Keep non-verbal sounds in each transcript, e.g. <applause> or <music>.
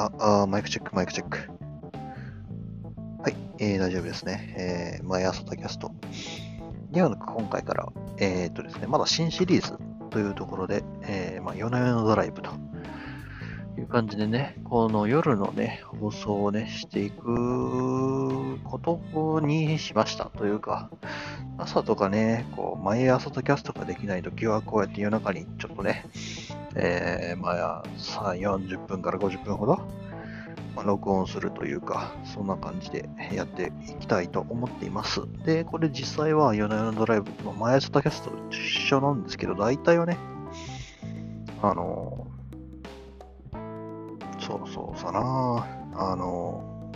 あ、あマイクチェック、マイクチェック。はい、えー、大丈夫ですね。えー、毎朝とキャスト。では、今回から、えー、っとですね、まだ新シリーズというところで、えー、まあ、夜な夜なドライブという感じでね、この夜のね、放送をね、していくことにしましたというか、朝とかね、こう、毎朝とキャストができないときは、こうやって夜中にちょっとね、えー、まあ、40分から50分ほど、まあ、録音するというか、そんな感じでやっていきたいと思っています。で、これ実際は夜な夜なドライブの毎朝とキャスト一緒なんですけど、大体はね、あのそうそうさなあの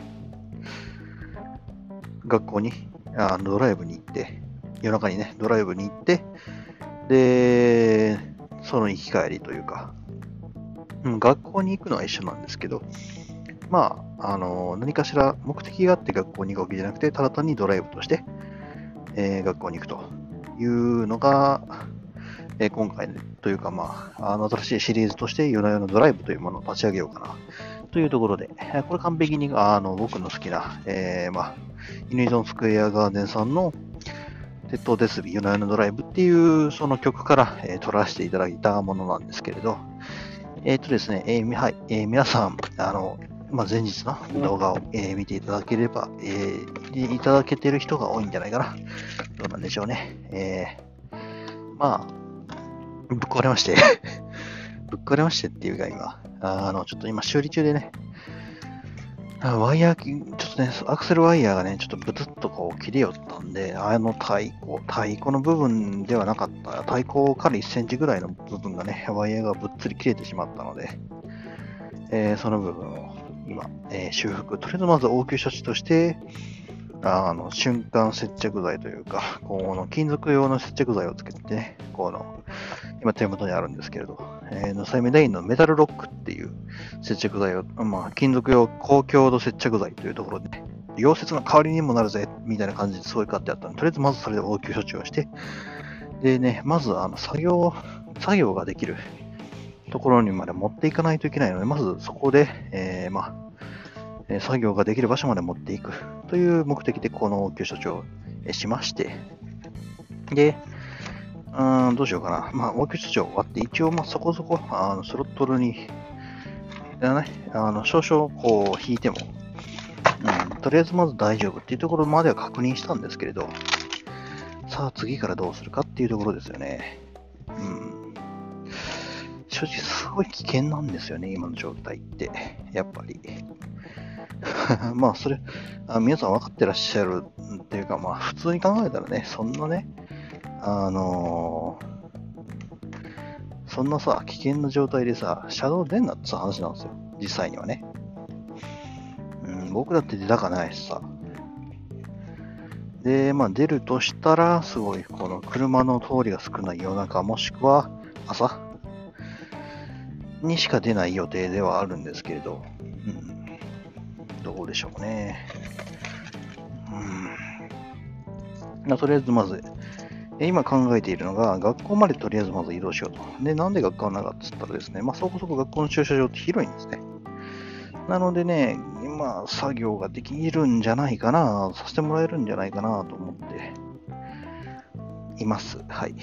学校にあドライブに行って、夜中にね、ドライブに行って、で、その行き帰りというか、うん、学校に行くのは一緒なんですけど、まあ、あの何かしら目的があって学校に行くわけじゃなくて、ただ単にドライブとして、えー、学校に行くと。いうのが、えー、今回というか、まあ、あの新しいシリーズとして、夜な夜なドライブというものを立ち上げようかな。というところで、これ完璧にあの僕の好きな、えー、まあ、イヌイゾンスクエアガーデンさんの鉄塔デスビ夜な夜なドライブっていうその曲から、えー、撮らせていただいたものなんですけれど、えっ、ー、とですね、えー、はい、えー、皆さん、あの、まあ、前日の動画を、えー、見ていただければ、えー、いただけてる人が多いんじゃないかな。どうなんでしょうね。えー、まあ、ぶっ壊れまして <laughs> ぶっ壊れましてっていうか今、あの、ちょっと今修理中でね、ワイヤー、ちょっとね、アクセルワイヤーがね、ちょっとブツッとこう切れよったんで、あの太鼓、太鼓の部分ではなかった、太鼓から1センチぐらいの部分がね、ワイヤーがぶっつり切れてしまったので、えー、その部分を今、えー、修復、とりあえずまず応急処置として、あの瞬間接着剤というか、<laughs> この金属用の接着剤をつけてね、この今手元にあるんですけれど、えー、ノサイメダインのメタルロックっていう接着剤を、まあ、金属用高強度接着剤というところで、ね、溶接の代わりにもなるぜ、みたいな感じでそういう買ってあったので、とりあえずまずそれで応急処置をして、でね、まずあの作業、作業ができるところにまで持っていかないといけないので、まずそこで、えー、まあ、作業ができる場所まで持っていくという目的でこの応急処置をしまして、で、うーん、どうしようかな。まあ、応急処置終わって、一応、まあ、そこそこ、あの、スロットルに、ね、あの、少々、こう、引いても、うん、とりあえずまず大丈夫っていうところまでは確認したんですけれど、さあ、次からどうするかっていうところですよね。うん。正直、すごい危険なんですよね、今の状態って。やっぱり。<laughs> まあ、それあ、皆さん分かってらっしゃるっていうか、まあ、普通に考えたらね、そんなね、あのー、そんなさ、危険な状態でさ、シャドウ出んなって話なんですよ。実際にはね。うん、僕だって出たかないしさ。で、まあ出るとしたら、すごい、この車の通りが少ない夜中、もしくは朝にしか出ない予定ではあるんですけれど、うん、どうでしょうね。うん。まあ、とりあえずまず、今考えているのが、学校までとりあえずまず移動しようと。で、なんで学校なのかっつったらですね、まあそこそこ学校の駐車場って広いんですね。なのでね、今作業ができるんじゃないかな、させてもらえるんじゃないかなと思っています。はい。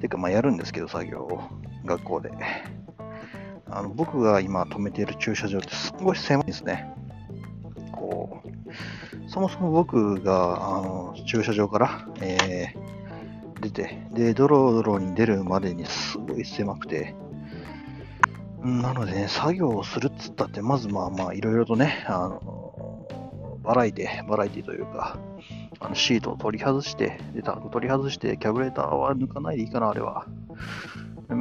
てか、まあやるんですけど、作業を学校で。あの僕が今止めている駐車場ってすごい狭いですね。こう、そもそも僕があの駐車場から、えー、出て、で、ドロドロに出るまでにすごい狭くて、なのでね、作業をするっつったって、まずまあまあ、いろいろとね、あの、バラエティ、バラエティというか、あのシートを取り外して、で、タグ取り外して、キャブレーターは抜かないでいいかな、あれは。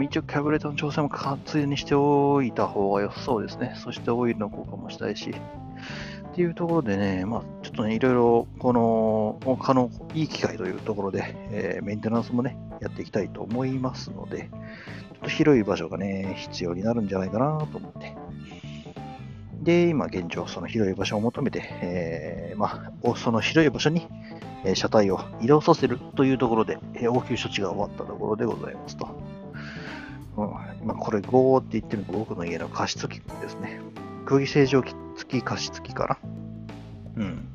一応キャブレーターの調整もついにしておいた方が良さそうですね。そしてオイルの効果もしたいし。っていうところでね、まあ、ちょっとね、いろいろ、この、他のいい機会というところで、えー、メンテナンスもね、やっていきたいと思いますので、ちょっと広い場所がね、必要になるんじゃないかなと思って。で、今現状、その広い場所を求めて、えー、まあ、その広い場所に、え車体を移動させるというところで、え応急処置が終わったところでございますと。うん、今これ5って言ってるのが僕の家の加湿器ですね。空気清浄機付き加湿器かな。うん。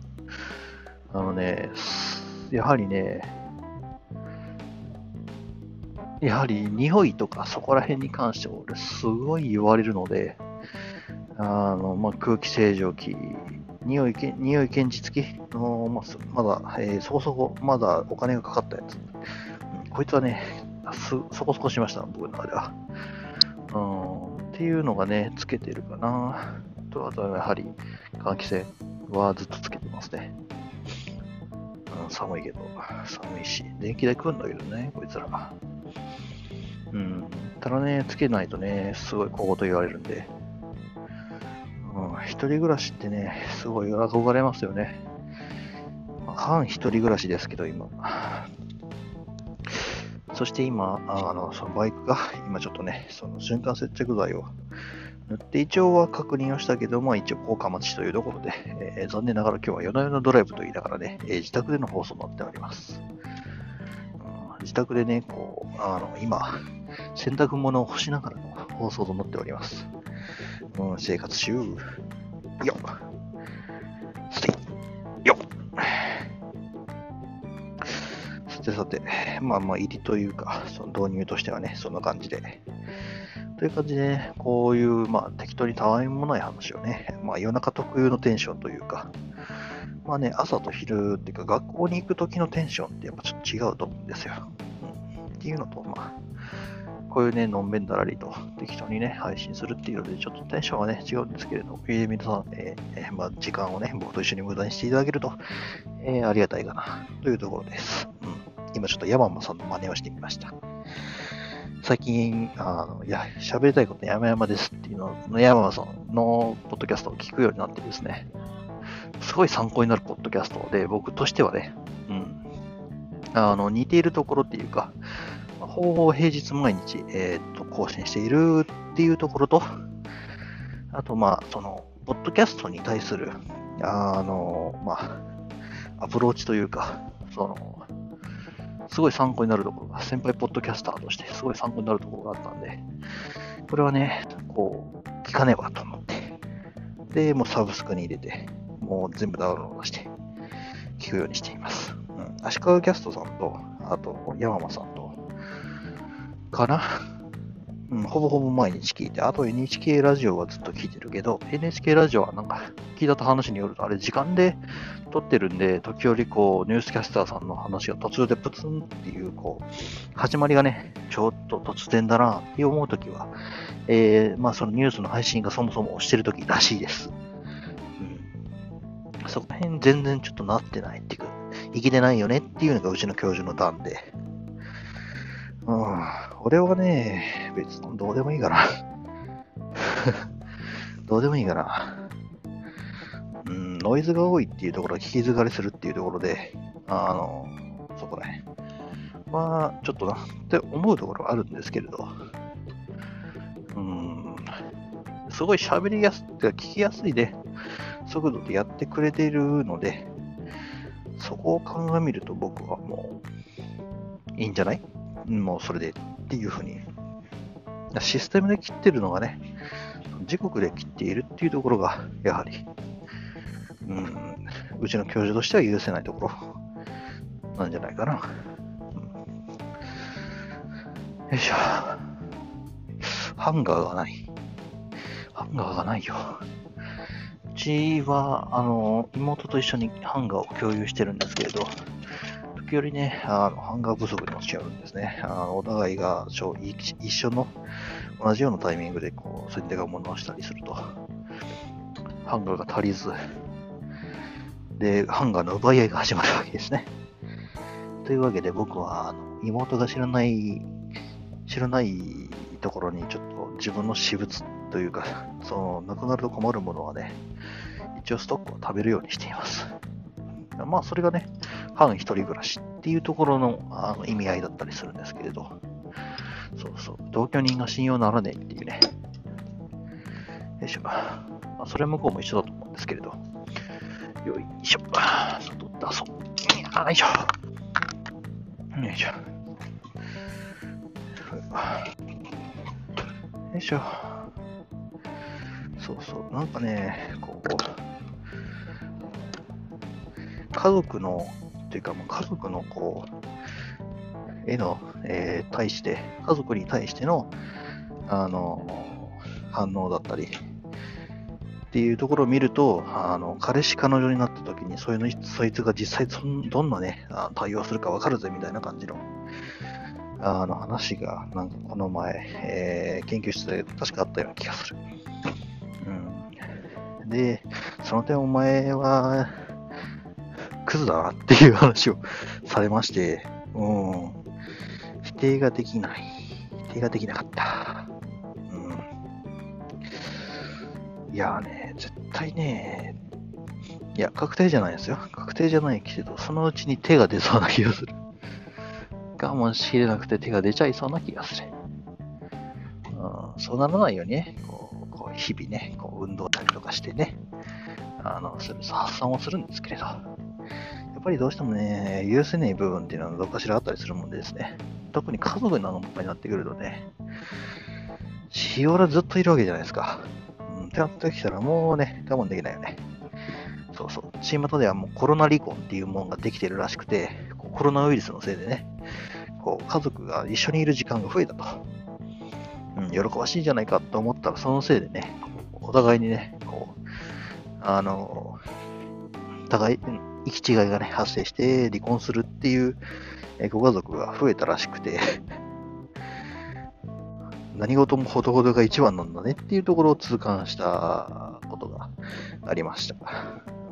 あのね、やはりね、やはり匂いとかそこら辺に関して俺すごい言われるので、あの、まあ、空気清浄機、匂い、匂い検知付きの、まあ、まだ、えー、そこそこ、まだお金がかかったやつ。こいつはね、そこそこしました、僕の中では。うん、っていうのがね、つけてるかな。と、あとはやはり、換気扇はずっとつけてますね。うん、寒いけど、寒いし、電気代食うんだけどね、こいつら。うん、ただね、つけないとね、すごい小言言われるんで、うん、一人暮らしってね、すごい憧れますよね。半一人暮らしですけど、今。そして今、あの、そのバイクが、<laughs> 今ちょっとね、その瞬間接着剤を塗って一応は確認をしたけども、一応効果待ちというところで、えー、残念ながら今日は夜な夜なドライブと言いながらね、えー、自宅での放送になっております。自宅でね、こう、あの、今、洗濯物を干しながらの放送となっております。うん、生活習。よっ。ステイ。てさて、まあまあ、入りというか、その導入としてはね、そんな感じで。という感じで、ね、こういう、まあ、適当にたわいもない話をね、まあ、夜中特有のテンションというか、まあね、朝と昼っていうか、学校に行く時のテンションってやっぱちょっと違うと思うんですよ。うん、っていうのと、まあ、こういうね、のんべんだらりと適当にね、配信するっていうので、ちょっとテンションはね、違うんですけれども、皆さん、えー、まあ、時間をね、僕と一緒に無駄にしていただけると、えー、ありがたいかな、というところです。うん。今ちょっとヤママさんの真似をしてみました。最近、あの、いや、喋りたいことやまやまですっていうのの山マさんのポッドキャストを聞くようになってですね、すごい参考になるポッドキャストで、僕としてはね、うん、あの、似ているところっていうか、ほぼ平日毎日、えっ、と、更新しているっていうところと、あと、まあ、その、ポッドキャストに対する、あの、まあ、アプローチというか、その、すごい参考になるところが、先輩ポッドキャスターとしてすごい参考になるところがあったんで、これはね、こう、聞かねばと思って、で、もうサブスクに入れて、もう全部ダウンロードして、聞くようにしています。うん。足利キャストさんと、あと、山間さんと、かな？うん、ほぼほぼ毎日聞いて、あと NHK ラジオはずっと聞いてるけど、NHK ラジオはなんか聞いた話によると、あれ時間で撮ってるんで、時折こう、ニュースキャスターさんの話が途中でプツンっていう、こう、始まりがね、ちょっと突然だなって思うときは、えー、まあそのニュースの配信がそもそも押してるときらしいです。うん。そこら辺全然ちょっとなってないっていうか、生きてないよねっていうのがうちの教授の段で、うん。俺はね、別にどうでもいいかな。<laughs> どうでもいいかな。うん、ノイズが多いっていうところが聞き疲れするっていうところで、あの、そこらへん。まあ、ちょっとなって思うところはあるんですけれど、うん、すごい喋りやすい、聞きやすいで、速度でやってくれているので、そこを鑑みると僕はもう、いいんじゃない？もうそれでっていうふうに、システムで切ってるのがね、時刻で切っているっていうところが、やはり、うん、うちの教授としては許せないところなんじゃないかな。よいしょ。ハンガーがない。ハンガーがないよ。うちは、あの、妹と一緒にハンガーを共有してるんですけれど、時折ね、あの、ハンガー不足に落ちちゃうんですね。あのお互いが一緒の同じようなタイミングでこう、洗濯物をしたりすると、ハンガーが足りず、で、ハンガーの奪い合いが始まるわけですね。というわけで僕は、あの妹が知らない、知らないところにちょっと自分の私物というか、その、なくなると困るものはね、一応ストックを食べるようにしています。まあ、それがね、半一人暮らしっていうところのあの意味合いだったりするんですけれど、そうそう、同居人が信用ならねえっていうね。よいしょ。まあ、それ向こうも一緒だと思うんですけれど。よいしょ。外出そう。よいしょ。よいしょ。よいしょ。そうそう。なんかね、こう、家族の、っていうか、もう家族のこう、への、えー、対して、家族に対しての、あの、反応だったり、っていうところを見ると、あの彼氏、彼女になった時に、そういうのそいつが実際どんなね、対応するか分かるぜみたいな感じのあの話が、なんかこの前、えー、研究室で確かあったような気がする。うん、で、その点お前は、クズだなっていう話をされまして、うん、否定ができない。否定ができなかった。うん、いやね、絶対ね、いや、確定じゃないですよ。確定じゃないけど、そのうちに手が出そうな気がする。我慢しきれなくて手が出ちゃいそうな気がする。うん、そうならないようにね、こうこう日々ね、こう運動したりとかしてね、あの発散をするんですけれど、ぱりどうしてもね、許せない部分っていうのはどっかしらあったりするもんでですね、特に家族なのになってくるとね、しおらずっといるわけじゃないですか。うん、ってなってきたらもうね、我慢できないよね。そうそう。チームとではもうコロナ離婚っていうものができてるらしくて、コロナウイルスのせいでね、こう家族が一緒にいる時間が増えたと。うん、喜ばしいじゃないかと思ったら、そのせいでね、お互いにね、こう、あの、互い、行き違いがね、発生して離婚するっていう、えご家族が増えたらしくて <laughs> 何事もほどほどが一番なんだねっていうところを痛感したことがありました。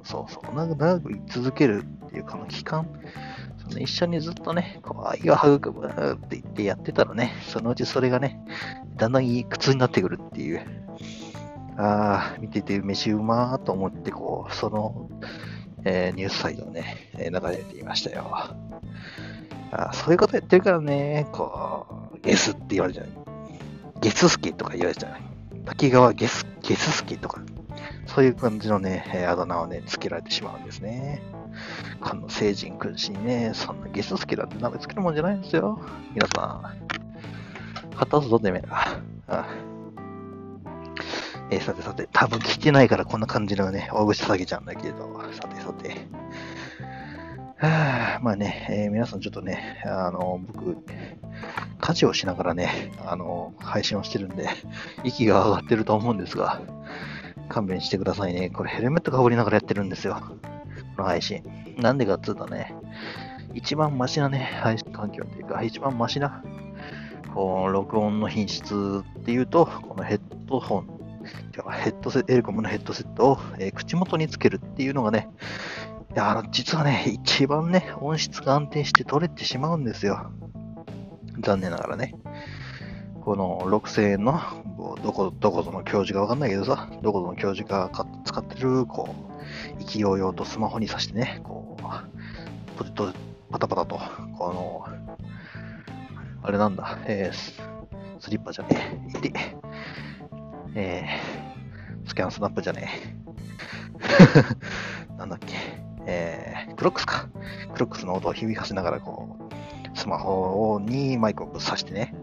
そうそう。長く続けるっていうかの期間、その一緒にずっとね、こう愛を育むって言ってやってたらね、そのうちそれがね、だんだんいい苦痛になってくるっていう。ああ、見てて飯うまーと思って、こう、その、えー、ニュースサイトをね、え流れていましたよ。あそういうことやってるからね、こう、ゲスって言われちゃう。ゲススキとか言われちゃう。滝川ゲス、ゲススキとか。そういう感じのねえ、あだ名をね、つけられてしまうんですね。あの、聖人君子にね、そんなゲス好きだって名前つけるもんじゃないんですよ。皆さん。果たすぞ、てめえら。あえー、さてさて、多分聞いてないからこんな感じのね、大口下げちゃうんだけど、さてさて。はあ、まあね、えー、皆さんちょっとね、あの、僕、家事をしながらね、あの、配信をしてるんで、息が上がってると思うんですが、勘弁してくださいね。これヘルメットかぶりながらやってるんですよ。この配信。なんでかっつうとね、一番マシなね、配信環境っていうか、一番マシな、こう、録音の品質っていうと、このヘッドホン、ヘッドセエルコムのヘッドセットを、えー、口元につけるっていうのがね、いや、実はね、一番ね、音質が安定して取れてしまうんですよ。残念ながらね。この6000円の、どこ、どこぞの教授がわかんないけどさ、どこぞの教授が使ってる、こう、勢い用とスマホに挿してね、こう、ポテト、パタパタと、この、あれなんだ、えー、スリッパじゃねえ、いて、えー、スキャンスナップじゃねえ、<laughs> なんだっけ、えー、クロックスか。クロックスの音を響かせながら、こう、スマホにマイクをぶっ刺してね、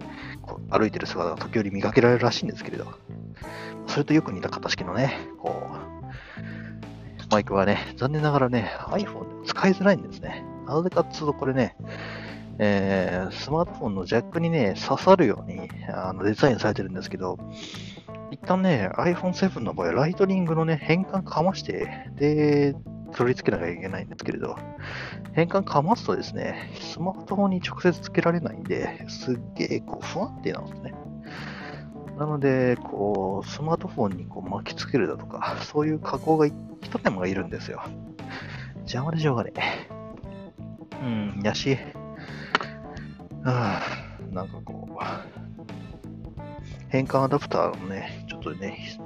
こう歩いてる姿が時折見かけられるらしいんですけれど、それとよく似た形式のね、こう、マイクはね、残念ながらね、iPhone で使いづらいんですね。なぜかっつうと、これね、えー、スマートフォンのジャックにね、刺さるようにあのデザインされてるんですけど、一旦ね、iPhone7 の場合、ライトニングのね、変換かまして、で、取り付けなきゃいけないんですけれど、変換かますとですね、スマートフォンに直接つけられないんで、すっげえこう不安定なんですね。なので、こう、スマートフォンにこう巻きつけるだとか、そういう加工が一手間がいるんですよ。邪魔でしょうがね。うん、やし、あなんかこう、変換アダプターのね、ちょっとね、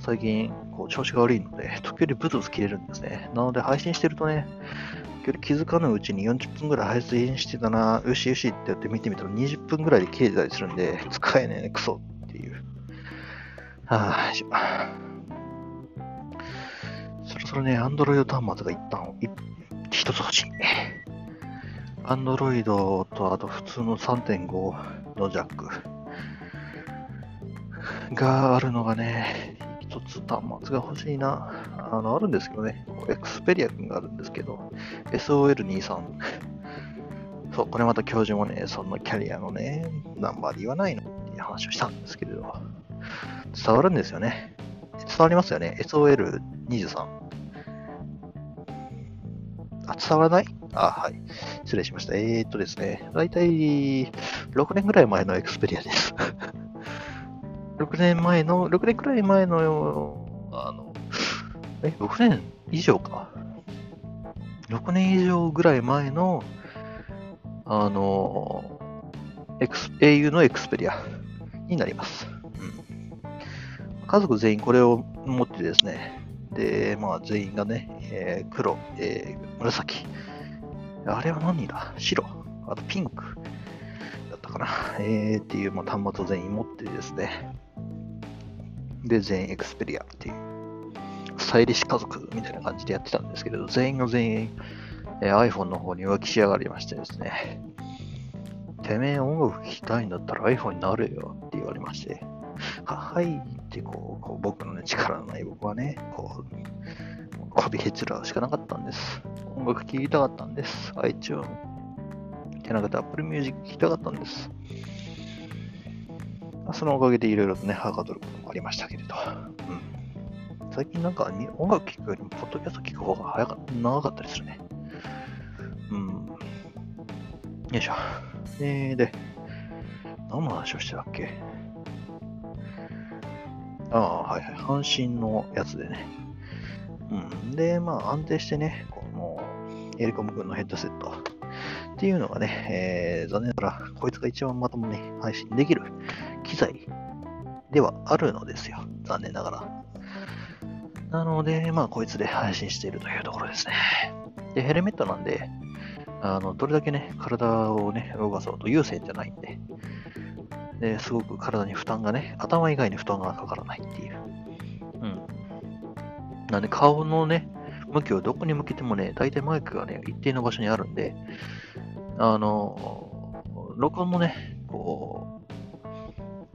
最近こう調子が悪いので、時折ブツブツ切れるんですね。なので配信してるとね、気づかぬうちに40分ぐらい配信してたな、よしよしってやって見てみたら20分ぐらいで切れてたりするんで、使えねえ、クソっていう。はあ、そろそろね、Android 端末が一旦一つ欲しい。Android とあと普通の3.5のジャック。があるのがね、一つ端末が欲しいな。あの、あるんですけどね、エクスペリア君があるんですけど、SOL23。そう、これまた教授もね、そんなキャリアのね、ナンバーで言わないのっていう話をしたんですけれど、伝わるんですよね。伝わりますよね。SOL23。あ、伝わらない？あ、はい。失礼しました。えー、っとですね、だいたい6年ぐらい前のエクスペリアです。6年前の、6年くらい前の、あの、え、6年以上か。6年以上ぐらい前の、あの、au のエクスペリアになります。うん、家族全員これを持ってですね、で、まあ全員がね、えー、黒、えー、紫。あれは何だ？白。あとピンクだったかな。えー、っていう、まあ、端末を全員持ってですね。で、全員エクスペリアっていう、スタイリッシュ家族みたいな感じでやってたんですけれど、全員が全員、えー、iPhone の方に浮気しやがりましてですね。てめえ音楽聴きたいんだったら iPhone になるよって言われまして。は、はいってこう、こう僕のね、力のない僕はね、こう、こびへつらしかなかったんです。音楽聴きたかったんです。iTunes。じゃなくて Apple Music 聴きたかったんです。そのおかげでいろいろとね、はかどることもありましたけれど。うん。最近なんか音楽聴くよりも、ポッドキャスト聴く方が早か長かったりするね。うん。よいしょ。えー、で、何の話をしてたっけ？ああ、はいはい。阪神のやつでね。うん。で、まあ、安定してね、この、エリコム君のヘッドセットっていうのがね、えー、残念ながら、こいつが一番まともに配信できる機材ではあるのですよ。残念ながら。なので、まあ、こいつで配信しているというところですね。で、ヘルメットなんで、あの、どれだけね、体をね、動かそうと優先じゃないんで、で、すごく体に負担がね、頭以外に負担がかからないっていう。うん。なんで顔のね、向きをどこに向けてもね、大体マイクがね、一定の場所にあるんで、あの、録音もね、こ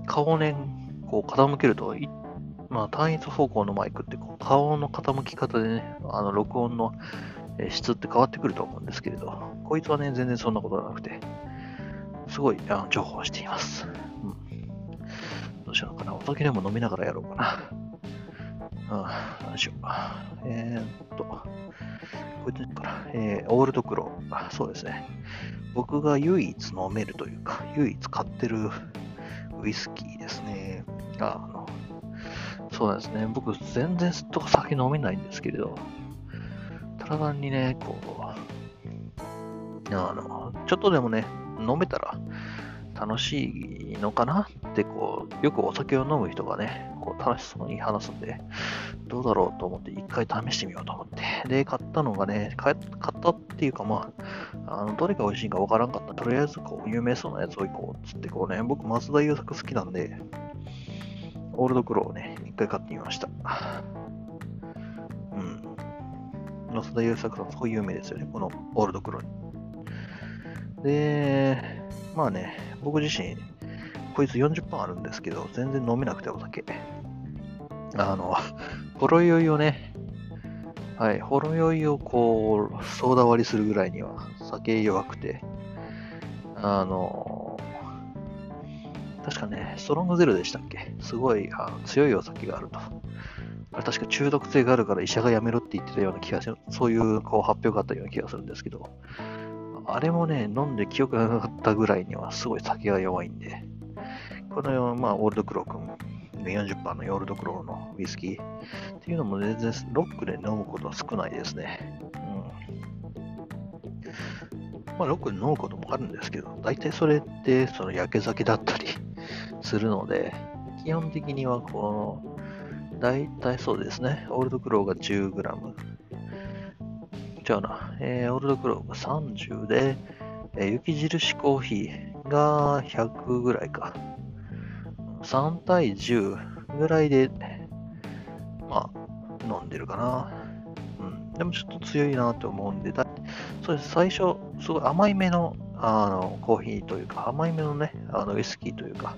う、顔をね、こう傾けると、まあ、単一方向のマイクってこう顔の傾き方でね、あの録音の質って変わってくると思うんですけれど、こいつはね、全然そんなことなくて、すごいあの重宝しています。うん。どうしようかな。お酒でも飲みながらやろうかな。ああ、どうしよう。えー、っと、こいつから、えー、オールドクロー。そうですね。僕が唯一飲めるというか、唯一買ってるウイスキーですね。あのそうですね。僕、全然とか酒飲めないんですけれど、ただ単にね、こう、あの、ちょっとでもね、飲めたら楽しいのかなって、こう、よくお酒を飲む人がね、こう楽しそうに話すんで、どうだろうと思って一回試してみようと思って。で、買ったのがね、買ったっていうかまあ、あのどれが美味しいかわからんかった。とりあえずこう、有名そうなやつを行こうっつってこうね、僕松田優作好きなんで、オールドクローをね、一回買ってみました。うん。松田優作さん、すごい有名ですよね、このオールドクローに。で、まあね、僕自身、こいつ40分あるんですけど、全然飲めなくてお酒。あの、<laughs> ほろ酔いをね、はい、ほろ酔いをこう、ソーダ割りするぐらいには酒弱くて、あの、確かね、ストロングゼロでしたっけ？すごいあの強いお酒があると。あれ確か中毒性があるから医者がやめろって言ってたような気がする、そういうこう発表があったような気がするんですけど、あれもね、飲んで記憶がなかったぐらいにはすごい酒が弱いんで、この、まあ、オールドクロー君、40%のオールドクローのウイスキーっていうのも全然ロックで飲むことは少ないですね。うん。まあ、ロックで飲むこともあるんですけど、大体それってその焼け酒だったり <laughs> するので、基本的にはこの、大体そうですね、オールドクローが 10g。じゃあな、えー、オールドクローが30で、えー、雪印コーヒーが100ぐらいか。3対10ぐらいで、まあ、飲んでるかな。うん。でもちょっと強いなと思うんで、だそうです。最初、すごい甘いめの、あのコーヒーというか、甘いめのね、あのウイスキーというか、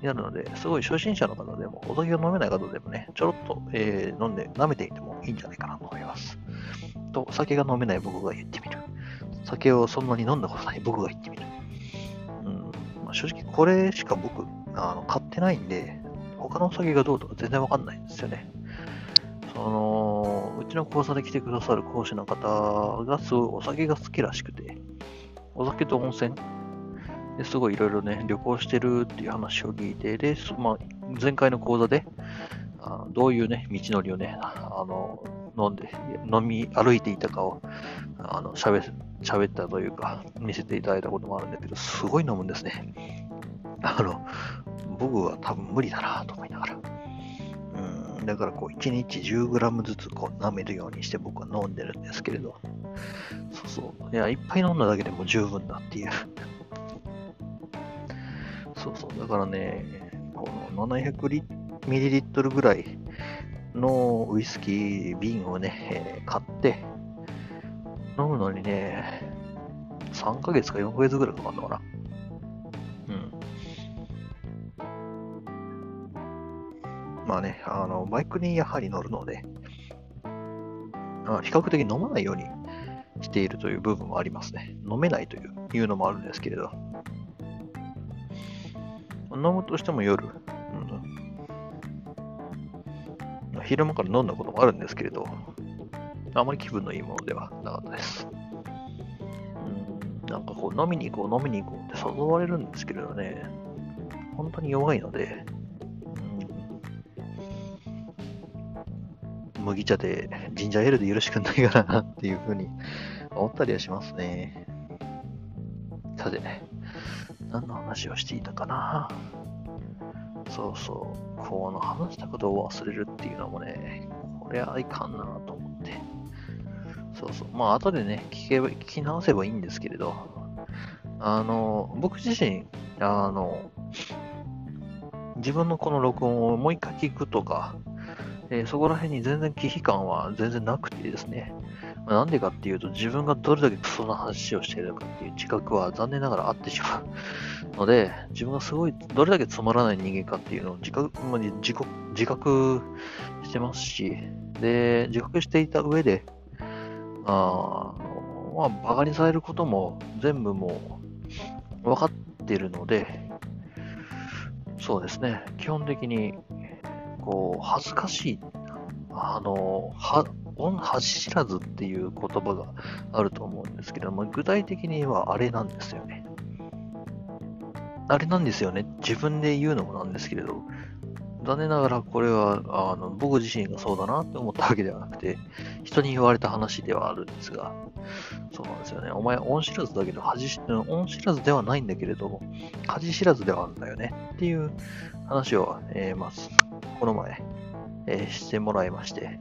になるので、すごい初心者の方でも、お酒が飲めない方でもね、ちょろっと、えー飲んで、舐めていてもいいんじゃないかなと思います。と、お酒が飲めない僕が言ってみる。酒をそんなに飲んだことない僕が言ってみる。うんまあ、正直これしか僕あの買ってないんで、他のお酒がどうとか全然わかんないんですよね。その、うちの講座で来てくださる講師の方がすごいお酒が好きらしくて、お酒と温泉ですごいいろいろね、旅行してるっていう話を聞いて、で、まあ、前回の講座で、あのどういうね、道のりをね、あの、飲んで、飲み歩いていたかを、あの、喋、喋ったというか、見せていただいたこともあるんだけど、すごい飲むんですね。あの、僕は多分無理だなと思いながら。うん、だからこう、1日 10g ずつこう舐めるようにして僕は飲んでるんですけれど、そうそう。いや、いっぱい飲んだだけでも十分だっていう。そうそう。だからね、この700ミリリットルぐらいのウイスキー瓶をね、えー買って、飲むのにね、3ヶ月か4ヶ月ぐらいかかるのかな。まあね、あの、バイクにやはり乗るので、あ比較的飲まないようにしているという部分もありますね。飲めないといういうのもあるんですけれど。飲むとしても夜、うん、昼間から飲んだこともあるんですけれど、あまり気分のいいものではなかったです。うん、なんかこう飲みに行こう、飲みに行こうって誘われるんですけれどね、本当に弱いので、麦茶で、ジンジャーエールでよろしくないからなっていうふうに思ったりはしますね。さて、何の話をしていたかな？そうそう、この話したことを忘れるっていうのもね、これはいかんなと思って。そうそう、まあ後でね、聞けば、聞き直せばいいんですけれど、あの、僕自身、あの、自分のこの録音をもう一回聞くとか、えそこら辺に全然忌避感は全然なくてですね、まあなんでかっていうと、自分がどれだけクソな話をしているかっていう自覚は残念ながらあってしまうので、自分がすごい、どれだけつまらない人間かっていうのを自覚、まあ、自覚自覚してますし、で、自覚していた上で、あまあ、バカにされることも全部もう分かっているので、そうですね、基本的に、こう、恥ずかしい、あの、は、恥知らずっていう言葉があると思うんですけども、具体的にはあれなんですよね。あれなんですよね。自分で言うのもなんですけれど、残念ながらこれはあの僕自身がそうだなって思ったわけではなくて、人に言われた話ではあるんですが、そうなんですよね。お前、恩知らずだけど、恥、恩知らずではないんだけれども、恥知らずではあるんだよねっていう話を、えーまあ、この前、えーしてもらいまして、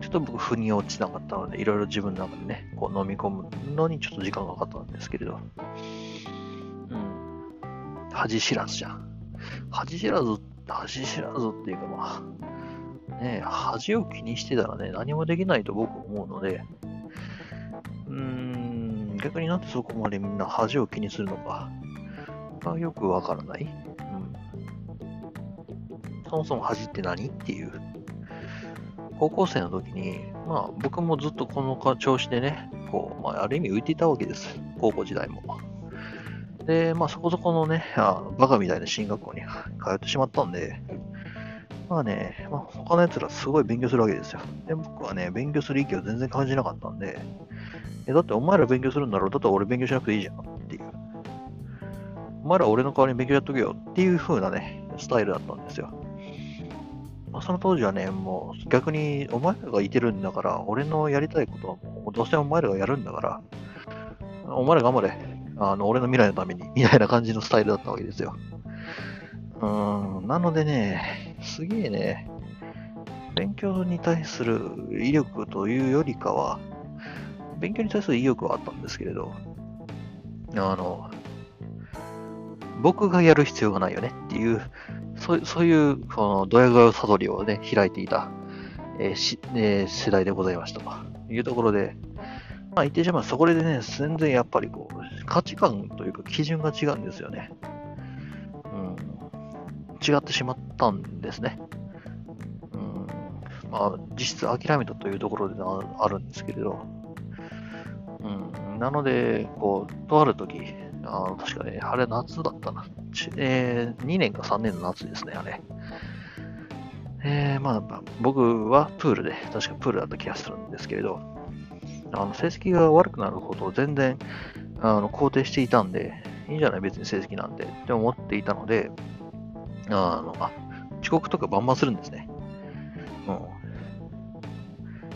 ちょっと僕、腑に落ちなかったので、いろいろ自分の中でね、こう飲み込むのにちょっと時間がかかったんですけれど、うん。恥知らずじゃん。恥知らず、恥知らずっていうかまあ、ねえ、恥を気にしてたらね、何もできないと僕は思うので、うーん、逆になんでそこまでみんな恥を気にするのか、がよくわからない。うん。そもそも恥って何っていう。高校生の時に、まあ僕もずっとこの調子でね、こう、まあある意味浮いていたわけです。高校時代も。で、まあそこそこのね、あバカみたいな進学校に通ってしまったんで、まあね、まあ、他の奴らすごい勉強するわけですよ。で、僕はね、勉強する意見を全然感じなかったんで、え、だってお前ら勉強するんだろ？うだったら俺勉強しなくていいじゃんっていう。お前ら俺の代わりに勉強やっとけよっていう風なね、スタイルだったんですよ。まあ、その当時はね、もう逆にお前らがいてるんだから、俺のやりたいことはもうどうせお前らがやるんだから、お前ら頑張れ。あの、俺の未来のために、みたいな感じのスタイルだったわけですよ。うん、なのでね、すげえね、勉強に対する威力というよりかは、勉強に対する意欲はあったんですけれど、あの、僕がやる必要がないよねっていう、そうそういう、この、ドヤ顔悟りをね、開いていた、えーしえー世代でございましたというところで、まあ言ってしまうそこでね、全然やっぱりこう、価値観というか基準が違うんですよね。うん。違ってしまったんですね。うん。まあ、実質諦めたというところであるんですけれど。うん。なので、こう、とある時、あ確かね、あれ夏だったな。えー、2年か3年の夏ですね、あれ。えー、まあ、僕はプールで、確かプールだった気がするんですけれど、あの成績が悪くなることを全然あの肯定していたんで、いいんじゃない？別に成績なんてって思っていたので、あのあ遅刻とかバンバンするんですね。うん。ま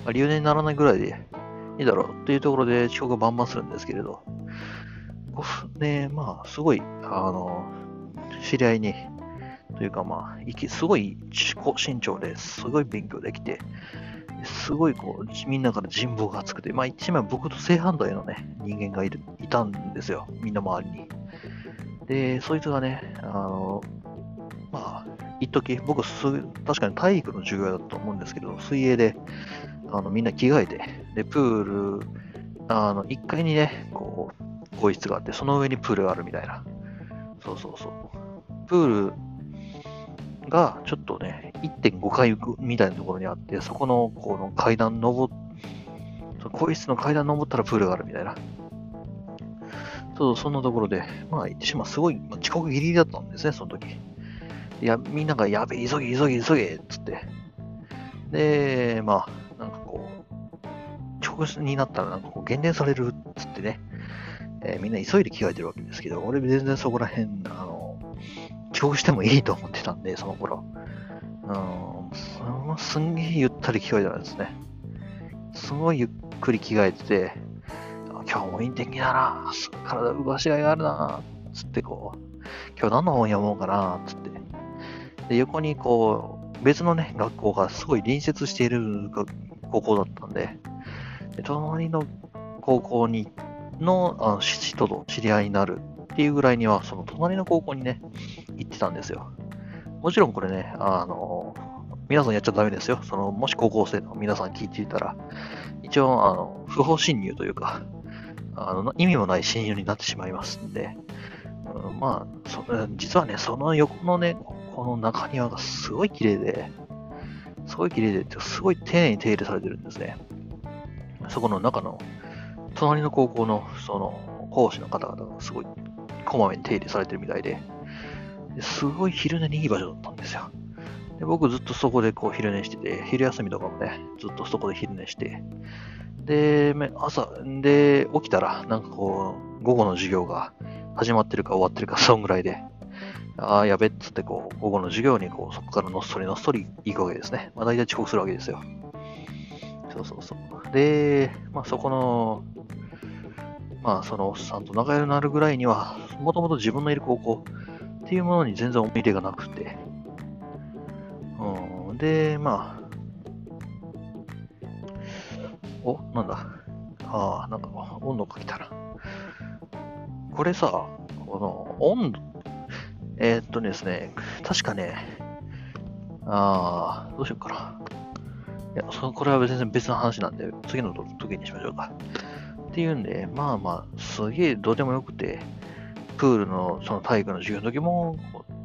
あ、留年にならないぐらいでいいだろうっていうところで遅刻バンバンするんですけれど、ね、まあ、すごい、あの、知り合いに、というかまあ、すごい身長ですごい勉強できて、すごいこう、みんなから人望が厚くて、まあ一枚僕と正反対のね、人間がいるいたんですよ。みんな周りに。で、そいつがね、あの、まあ、一時僕す、確かに体育の授業だと思うんですけど、水泳で、あのみんな着替えて、で、プール、あの、1階にね、こう、更衣室があって、その上にプールがあるみたいな。そうそうそう。プールがちょっとね、1.5階みたいなところにあって、そこのこの階段登っ、更衣室の階段登ったらプールがあるみたいな。そう、そんなところで、まあ、言ってしまう、すごい、遅刻ギリギリだったんですね、その時。いや、みんながやべえ、急げ、急げ、急げ、つって。で、まあ、なんかこう、遅刻になったらなんかこう減点されるっつってね、えー、みんな急いで着替えてるわけですけど、俺全然そこら辺、あの、遅刻してもいいと思ってたんで、その頃。うん、すんげえゆったり着替えたんですね。すごいゆっくり着替えてて、今日もいい天気だな、体動かしがいがあるな、つってこう、今日何の本読もうかな、つって。で、横にこう、別のね、学校がすごい隣接している高校だったんで、で隣の高校にのあの人と知り合いになるっていうぐらいには、その隣の高校にね、行ってたんですよ。もちろんこれね、あの、皆さんやっちゃダメですよ。その、もし高校生の皆さん聞いていたら、一応、あの、不法侵入というか、あの、意味もない侵入になってしまいますんで、うん、まあそ、実はね、その横のね、この中庭がすごい綺麗で、すごい綺麗で、すごい丁寧に手入れされてるんですね。そこの中の、隣の高校の、その、講師の方々がすごいこまめに手入れされてるみたいで、すごい昼寝にいい場所だったんですよ。で僕ずっとそこでこう昼寝してて、昼休みとかもね、ずっとそこで昼寝して、で、朝、で、起きたら、なんかこう、午後の授業が始まってるか終わってるか、そんぐらいで、ああ、やべっつって、こう、午後の授業に、こう、そこからのっそりのっそり行くわけですね。まあ、大体遅刻するわけですよ。そうそうそう。で、まあ、そこの、まあ、そのおっさんと仲良くなるぐらいには、もともと自分のいる高校っていうものに全然思い入れがなくて、うん、で、まあ、お、なんだ。ああ、なんか温度かけたな。これさ、この温度、えー、っとですね、確かね、ああ、どうしようかな。いや、そこれは別に別の話なんで、次の時にしましょうか。っていうんで、まあまあ、すげえどうでもよくて、プールのその体育の授業の時も、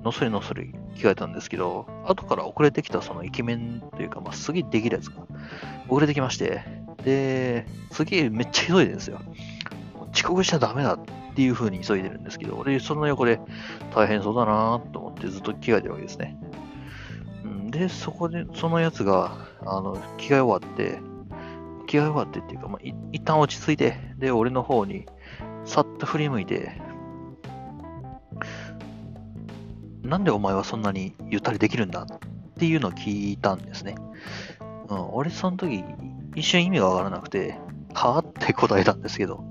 のっそりのっそり着替えたんですけど、後から遅れてきたそのイケメンというか、まあ、すげえできるやつが遅れてきまして、で、すげえめっちゃ急いでるんですよ。遅刻しちゃダメだっていう風に急いでるんですけど、俺その横で大変そうだなと思ってずっと着替えてるわけですね。で、そこで、そのやつが、あの、着替え終わって、着替え終わってっていうか、まあ、一旦落ち着いて、で、俺の方に、さっと振り向いて、なんでお前はそんなにゆったりできるんだっていうのを聞いたんですね。うん、俺その時、一瞬意味がわからなくて、はぁって答えたんですけど、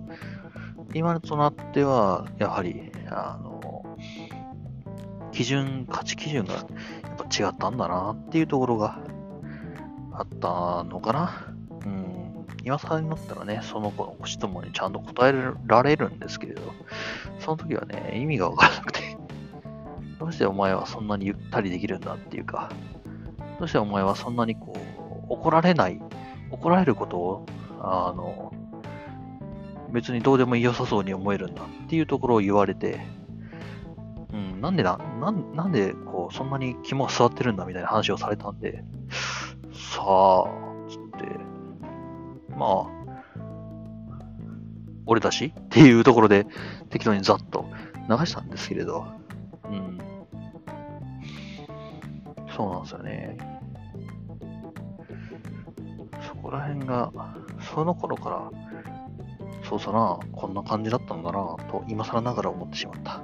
今となっては、やはり、あの、基準、価値基準がやっぱ違ったんだなっていうところがあったのかな。うん今更になったらね、その子の質問にちゃんと答えられるんですけれど、その時はね、意味がわからなくて、<laughs> どうしてお前はそんなにゆったりできるんだっていうか、どうしてお前はそんなにこう、怒られない、怒られることを、あの、別にどうでも良さそうに思えるんだっていうところを言われて、うん、なんでな、なんでこうそんなに肝が座ってるんだみたいな話をされたんで、さあ、まあ、俺だしっていうところで適当にざっと流したんですけれど、うん。そうなんですよね。そこら辺が、その頃から、そうさな、こんな感じだったんだな、と今更ながら思ってしまった。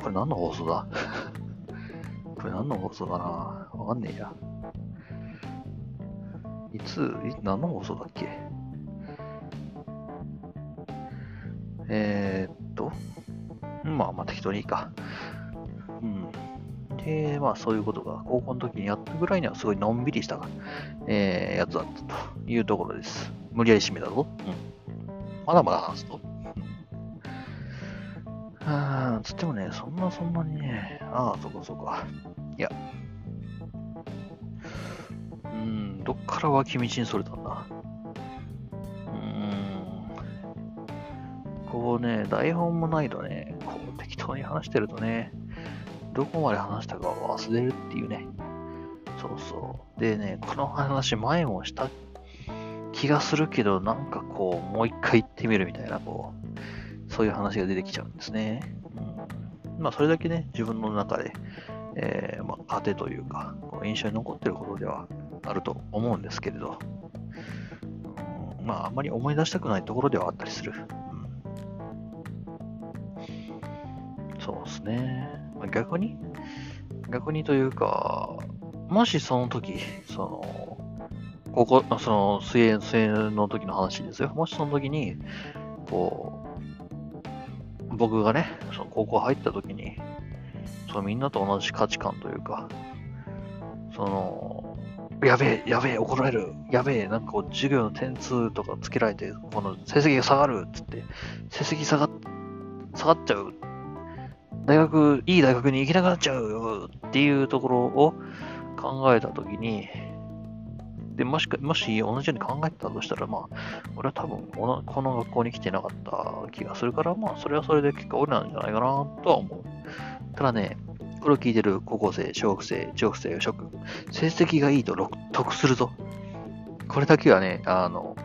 これ何の放送だ？<laughs> これ何の放送だな？わかんねえや。いつ、い何の放送だっけ？えー、っと、まあまあ適当にいいか。うん。で、まあそういうことが高校の時にやったぐらいにはすごいのんびりした、えー、やつだったというところです。無理やり締めたぞ。うん。まだまだ話すと。ああ、つってもね、そんなそんなにね、ああ、そこそこ。いや。どっから脇道にそれたんだ？うーん。こうね、台本もないとね、こう適当に話してるとね、どこまで話したか忘れるっていうね。そうそう。でね、この話前もした気がするけど、なんかこう、もう一回言ってみるみたいな、こう、そういう話が出てきちゃうんですね。うん、まあ、それだけね、自分の中で、えー、まあ、糧というか、印象に残ってることではあると思うんですけれど、うん、まあ、あんまり思い出したくないところではあったりする。うん、そうですね。まあ、逆に、逆にというか、もしその時、その、高校、その、水泳、水泳の時の話ですよ。もしその時に、こう、僕がね、その高校入った時に、そのみんなと同じ価値観というか、その、やべえ、やべえ、怒られる、やべえ、なんかこう授業の点数とかつけられて、この成績が下がるっつって、成績下が、下がっちゃう。大学、いい大学に行けなくなっちゃうよっていうところを考えたときに、で、もしか、もし同じように考えてたとしたら、まあ、俺は多分この学校に来てなかった気がするから、まあ、それはそれで結果俺なんじゃないかなとは思う。ただね、これを聞いてる高校生、小学生、中学生、諸君、成績がいいと得するぞ。これだけはね、あの、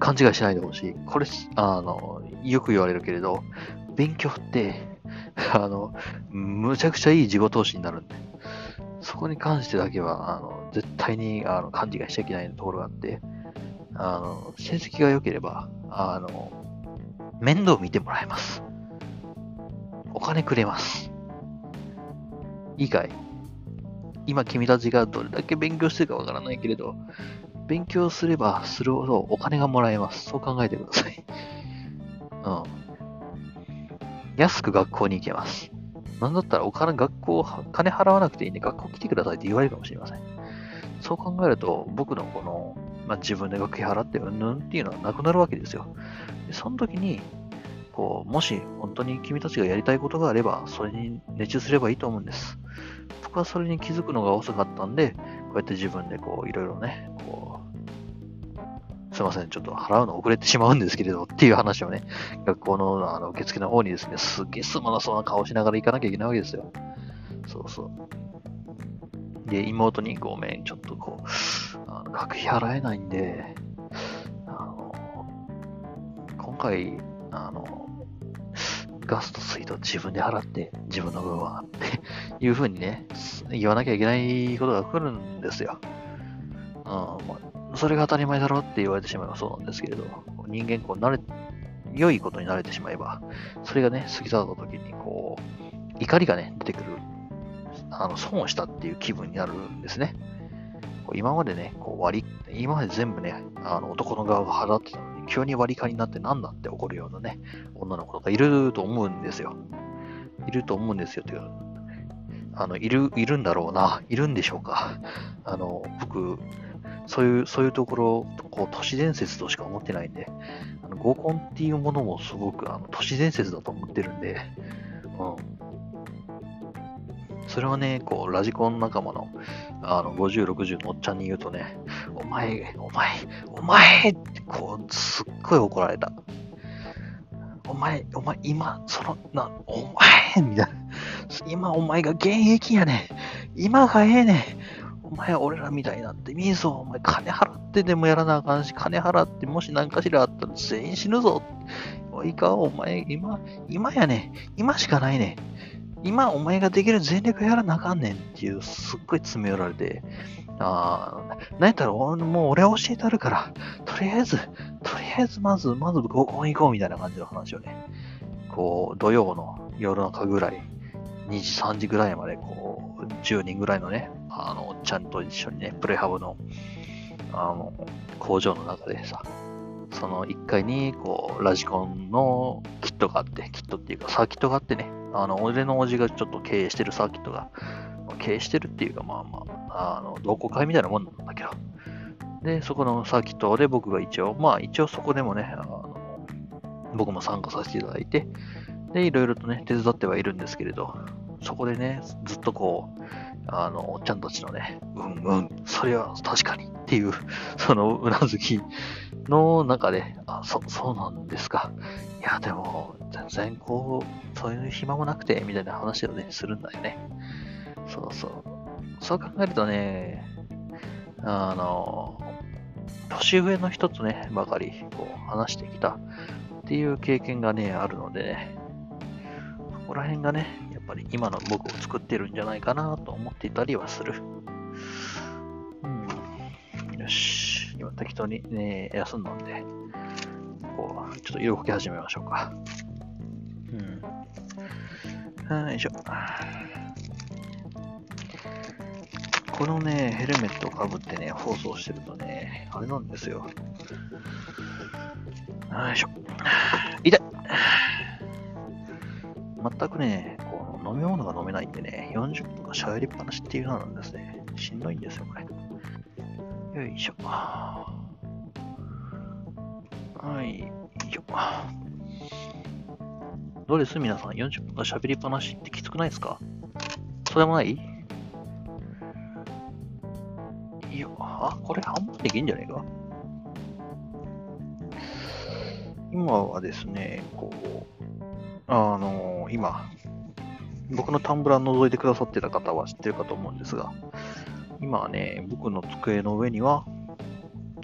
勘違いしないでほしい。これ、あの、よく言われるけれど、勉強って、あの、むちゃくちゃいい自己投資になるんで。そこに関してだけは、あの、絶対に、あの、勘違いしちゃいけないところがあって、あの、成績が良ければ、あの、面倒見てもらえます。お金くれます。いいかい今君たちがどれだけ勉強してるかわからないけれど、勉強すればするほどお金がもらえます。そう考えてください。<laughs> うん。安く学校に行けます。なんだったらお金、学校、金払わなくていいんで学校来てくださいって言われるかもしれません。そう考えると、僕のこの、まあ、自分で学費払ってうんぬんっていうのはなくなるわけですよ。でその時に、こう、もし本当に君たちがやりたいことがあれば、それに熱中すればいいと思うんです。僕はそれに気づくのが遅かったんで、こうやって自分でこう、いろいろね、こう、すいません、ちょっと払うの遅れてしまうんですけれど、っていう話をね、学校のあの受付の方にですね、すっげえすまなそうな顔しながら行かなきゃいけないわけですよ。そうそう。で、妹にごめん、ちょっとこう、あの学費払えないんで、あの、今回、あの、ガスと水道自分で払って、自分の分は、って <laughs> いうふうにね、言わなきゃいけないことが来るんですよ。うん、それが当たり前だろって言われてしまえばそうなんですけれど、人間こう慣れ、良いことに慣れてしまえば、それがね、過ぎ去った時にこう、怒りがね、出てくるあの損をしたっていう気分になるんですね。今までね、こう割り、今まで全部ね、あの男の側が払ってたの、急に割り勘になって何だって怒るようなね、女の子とかいると思うんですよ。いると思うんですよ。というあの、いる、いるんだろうな。いるんでしょうか。あの、僕、そういう、そういうところ、こう、都市伝説としか思ってないんで、あの合コンっていうものもすごく、あの、都市伝説だと思ってるんで、うん。それをね、こう、ラジコン仲間の、あの、50、60のおっちゃんに言うとね、お前、お前、お前ってこう、すっごい怒られた。お前、お前、今、その、な、お前みたいな。今、お前が現役やね。今がええね。お前、俺らみたいになってみんぞ。お前、金払ってでもやらなあかんし、金払って、もし何かしらあったら全員死ぬぞ。おいか、お前、今、今やね。今しかないね。今、お前ができる全力やらなあかんねんっていう、すっごい詰め寄られて、ああ、なんやったら、もう俺教えてあるから、とりあえず、とりあえずまず、まず合コン行こうみたいな感じの話をね、こう、土曜の夜中ぐらい、2時、3時ぐらいまで、こう、10人ぐらいのね、あの、ちゃんと一緒にね、プレハブの、あの、工場の中でさ、その1階に、こう、ラジコンのキットがあって、キットっていうかサーキットがあってね、あの、俺のおじがちょっと経営してるサーキットが、経営してるっていうか、まあまあ、あの、同好会みたいなもんなんだけど。で、そこのサーキットで僕が一応、まあ一応そこでもね、あの僕も参加させていただいて、で、いろいろとね、手伝ってはいるんですけれど、そこでね、ずっとこう、あの、おっちゃんたちのね、うんうん、それは確かにっていう、<laughs> そのうなずきの中で、あ、そ、そうなんですか。いや、でも、全然こう、そういう暇もなくて、みたいな話をね、するんだよね。そうそう。そう考えるとね、あの、年上の人とね、ばかりこう話してきたっていう経験がね、あるのでね、そこら辺がね、ぱり今の僕を作ってるんじゃないかなと思っていたりはする。うん。よし。今適当にね、休んだんで、こう、ちょっと色こき始めましょうか。うん。よいしょ。このね、ヘルメットをかぶってね、放送してるとね、あれなんですよ。よいしょ。痛い全くね、飲み物が飲めないんでね、40分が喋りっぱなしっていうのなんですね。しんどいんですよ、これ。よいしょ。はい、よいしょ。どうです？皆さん、40分が喋りっぱなしってきつくないですか？そうでもない？いや、あ、これ半分できんじゃねえか？今はですね、こう、あのー、今、僕のタンブラー覗いてくださってた方は知ってるかと思うんですが、今はね、僕の机の上には、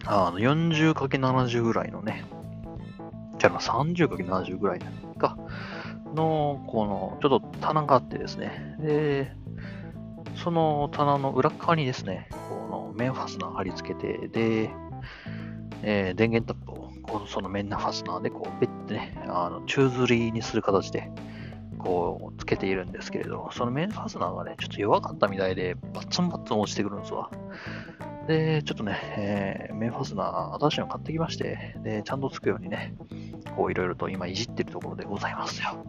あの 40×70 ぐらいのね、じゃあ 30×70 ぐらいか、の、この、ちょっと棚があってですね、で、その棚の裏側にですね、この面ファスナー貼り付けて、で、えー、電源タップをこうその面ファスナーでこう、ベッてね、あの宙吊りにする形で、こう、つけているんですけれど、その面ファスナーがね、ちょっと弱かったみたいで、バッツンバッツン落ちてくるんですわ。で、ちょっとね、えー、面ファスナー、新しいの買ってきまして、で、ちゃんとつくようにね、こう、いろいろと今いじってるところでございますよ。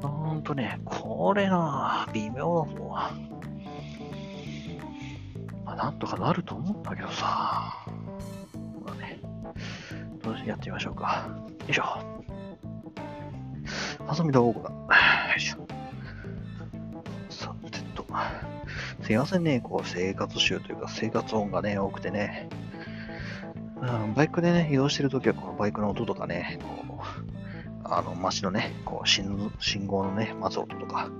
ほんとね、これな、微妙だぞ。まあ、なんとかなると思ったけどさ。まあね、どうやってみましょうか。よいしょ。遊び道具だ。よいしょ。さてと。すいませんね、こう生活習というか生活音がね、多くてね。うん、バイクでね、移動してるときは、このバイクの音とかね、こう、あの、街のね、こう信、信号のね、待つ音とか、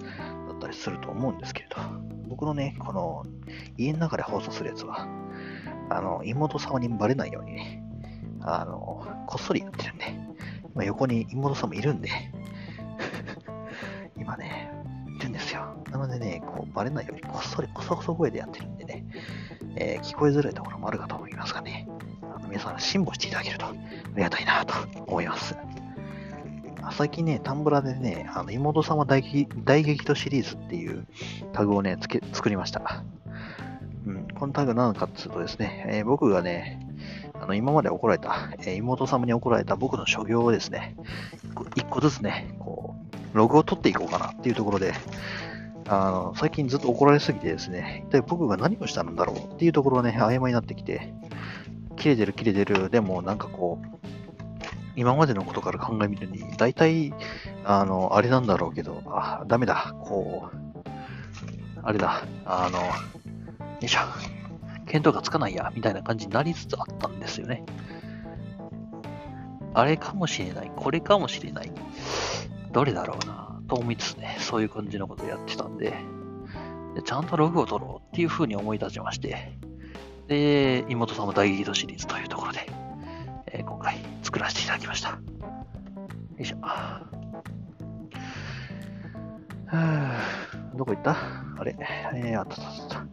だったりすると思うんですけれど、僕のね、この家の中で放送するやつは、あの、妹様にバレないようにね、あの、こっそりやってるんで、今横に妹さんもいるんで今ね、いるんですよ。なのでね、こう、バレないようにこっそりこそこそ声でやってるんでね、えー、聞こえづらいところもあるかと思いますがね、あの皆さん辛抱していただけるとありがたいなと思います。最近ね、タンブラでね、あの妹様大激大激怒シリーズっていうタグをね、つけ作りました。うん、このタグ何かっていうとですね、えー、僕がね、あの今まで怒られた、えー、妹様に怒られた僕の所業をですね、一個ずつね、こう、ログを取っていこうかなっていうところで、あの最近ずっと怒られすぎてですね、一体僕が何をしたんだろうっていうところをね、曖昧になってきて、切れてる切れてる、でもなんかこう、今までのことから考えみるに、大体、あの、あれなんだろうけど、あ、ダメだ、こう、あれだ、あの、よいしょ、見当がつかないや、みたいな感じになりつつあったんですよね。あれかもしれない、これかもしれない、どれだろうな、と思いつつね、そういう感じのことをやってたんで、でちゃんとログを取ろうっていう風に思い立ちまして、で、妹さんも大激怒シリーズというところで、えー、今回作らせていただきました。よいしょ。どこ行った？あれ。えー、あったあったあっ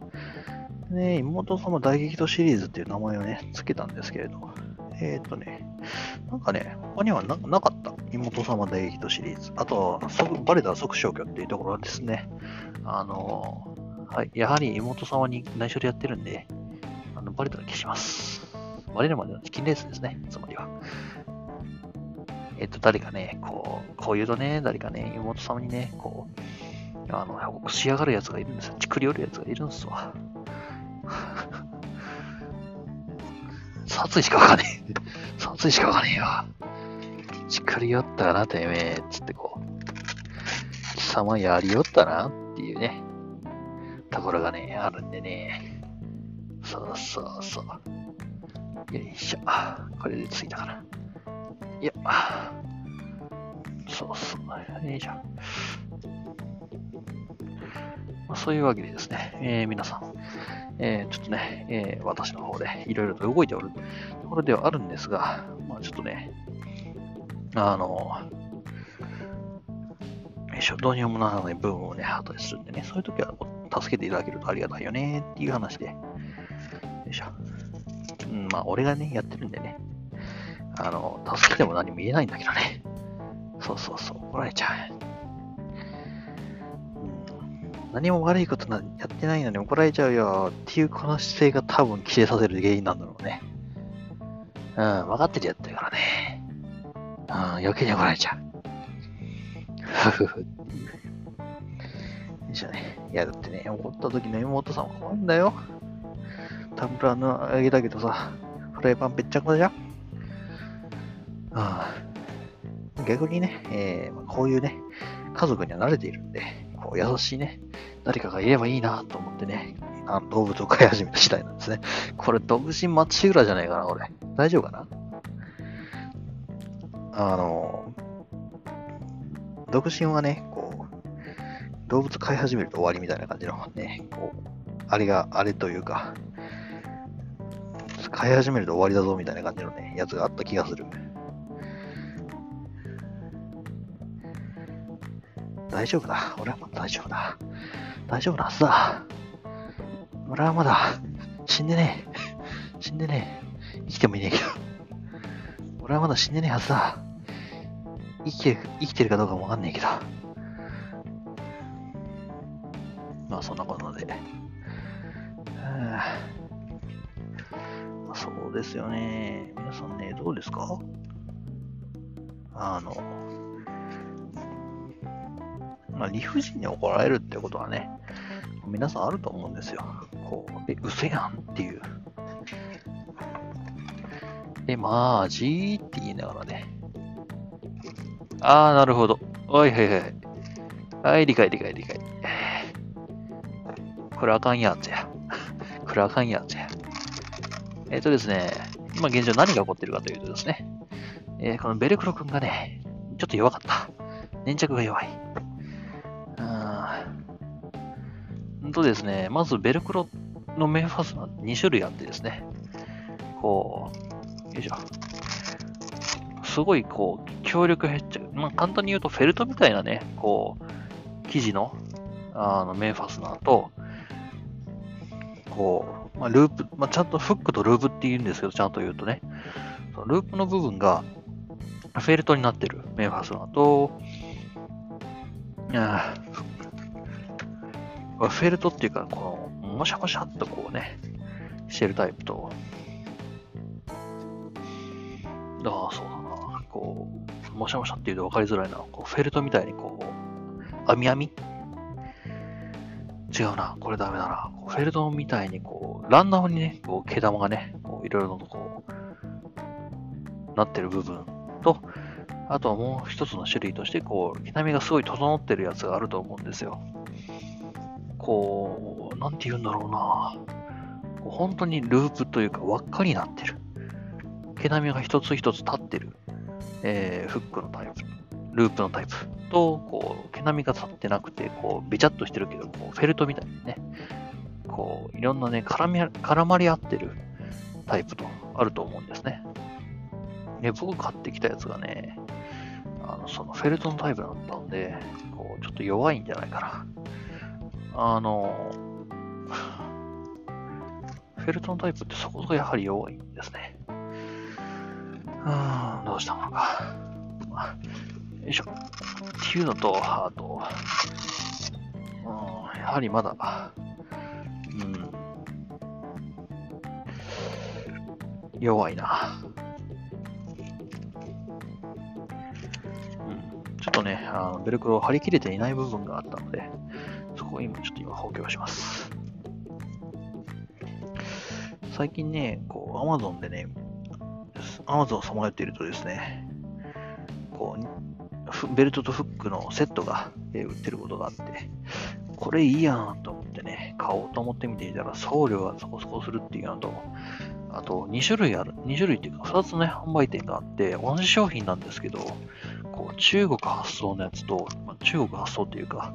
た。ね妹様大激怒シリーズっていう名前をね、つけたんですけれど、えっ、とね、なんかね、他にはななかった。妹様大激怒シリーズ。あと、バレたら即消去っていうところですね。あのはい、やはり妹様に内緒でやってるんで、あのバレたら消します。バレるまでのチキンレースですね、つまりは。えっと、誰かね、こう、こう言うとね、誰かね、妹様にね、こう、あの、報告しやがる奴がいるんですよ。チクり寄る奴がいるんですわ。殺意しかわかねえ。殺意しかわかねえよ。チクり寄ったな、てめえ。つってこう、貴様やりよったなっていうね、ところがね、あるんでね。そうそうそう。よいしょ。これでついたかな。いや、そうそう、いいじゃん。まあ、そういうわけでですね、えー、皆さん、えー、ちょっとね、えー、私の方でいろいろと動いておるところではあるんですが、まあ、ちょっとね、あの、どうにもならない部分をね、ハートにするんでね、そういう時は助けていただけるとありがたいよねっていう話で、よいしょ。うん、まあ、俺がね、やってるんでね、あの、助けても何も言えないんだけどね。そうそうそう、怒られちゃう。何も悪いことなやってないのに怒られちゃうよっていうこの姿勢が多分規制させる原因なんだろうね。うん、分かっててやってるからね。うん、余計に怒られちゃう。ふふふ。いいじゃね。いや、だってね、怒った時の妹さんは怖いんだよ。タンブラーのあげたけどさ、フライパンぺっちゃこじゃんああ逆にね、えー、こういうね、家族には慣れているんで、こう優しいね、誰かがいればいいなと思ってね、あの動物を飼い始めた次第なんですね。これ、独身まっしぐらじゃないかな、これ。大丈夫かな？あの、独身はね、こう、動物飼い始めると終わりみたいな感じのね、こう、あれが、あれというか、飼い始めると終わりだぞみたいな感じのね、やつがあった気がする。大丈夫だ。俺はまだ大丈夫だ。大丈夫なはずだ。俺はまだ死んでねえ。死んでねえ。生きてもいねえけど。俺はまだ死んでねえはずだ。生きてる、生きてるかどうかもわかんねえけど。まあそんなことで。まあそうですよね。皆さんね、どうですか？あの、まあ、理不尽に怒られるってことはね、皆さんあると思うんですよ。こう、え、嘘やんっていう。で、まあ、じーって言いながらね。あー、なるほど。はいはいはい。はい、理解理解理解。これあかんやつや。<laughs> これあかんやつや。えっ、ー、とですね、今現状何が起こってるかというとですね、えー、このベルクロ君がね、ちょっと弱かった。粘着が弱い。とですね、まずベルクロのメンファスナー2種類あってですね、こう、よいしょ。すごいこう、強力ヘッチまあ簡単に言うとフェルトみたいなね、こう、生地のあのメンファスナーと、こう、まあ、ループ、まあ、ちゃんとフックとループって言うんですけど、ちゃんと言うとね、そのループの部分がフェルトになってるメンファスナーと、あフェルトっていうか、この、もしゃもしゃっとこうね、してるタイプと、ああ、そうだな。こう、もしゃもしゃっていうと分かりづらいな。こうフェルトみたいにこう、網網？違うな。これダメだな。フェルトみたいにこう、ランダムにね、こう毛玉がね、こういろいろとこう、なってる部分と、あとはもう一つの種類として、こう、毛並みがすごい整ってるやつがあると思うんですよ。こう、なんて言うんだろうな。本当にループというか輪っかになってる。毛並みが一つ一つ立ってる。えー、フックのタイプ、ループのタイプと、こう、毛並みが立ってなくて、こう、べちゃっとしてるけど、こう、フェルトみたいにね、こう、いろんなね、絡み、絡まり合ってるタイプとあると思うんですね。で、僕買ってきたやつがね、あの、そのフェルトのタイプだったんで、こう、ちょっと弱いんじゃないかな。あの、フェルトのタイプってそこそこやはり弱いんですね。うん、どうしたものか。まあ、よいしょ。っていうのと、あと、うん、やはりまだ、うん、弱いな。うん、ちょっとね、あのベルクロ張り切れていない部分があったので、そこを今ちょっと今補強します。最近ね、こう、Amazon でね、Amazon をさまよっているとですね、こう、ベルトとフックのセットが売ってることがあって、これいいやんと思ってね、買おうと思ってみてみたら、送料がそこそこするっていうのと、あと2種類ある、2種類っていうか2つね、販売店があって、同じ商品なんですけど、こう中国発送のやつと、まあ、中国発送っていうか、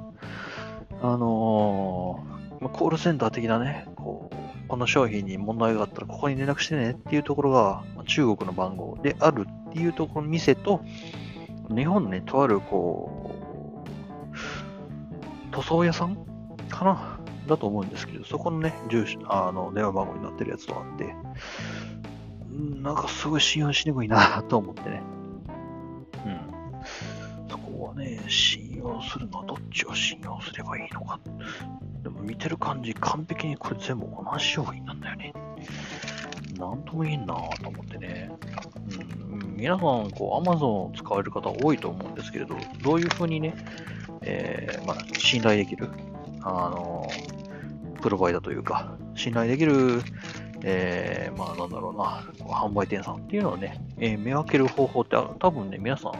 あのー、ま、コールセンター的なね、こう、この商品に問題があったらここに連絡してねっていうところが中国の番号であるっていうところの店と、日本のね、とあるこう、塗装屋さんかなだと思うんですけど、そこのね、住所、あの、電話番号になってるやつとあって、なんかすごい信用しにくいなと思ってね。うん。そこはね、信用するのはどっちを信用すればいいのか。でも見てる感じ、完璧にこれ全部同じ商品なんだよね。なんとも言えんなと思ってね。うん、皆さん、こう、Amazon を使われる方多いと思うんですけれど、どういうふうにね、えー、まあ、信頼できる、あの、プロバイダーというか、信頼できる、えー、まあ、なんだろうな、販売店さんっていうのをね、えー、見分ける方法ってある多分ね、皆さん、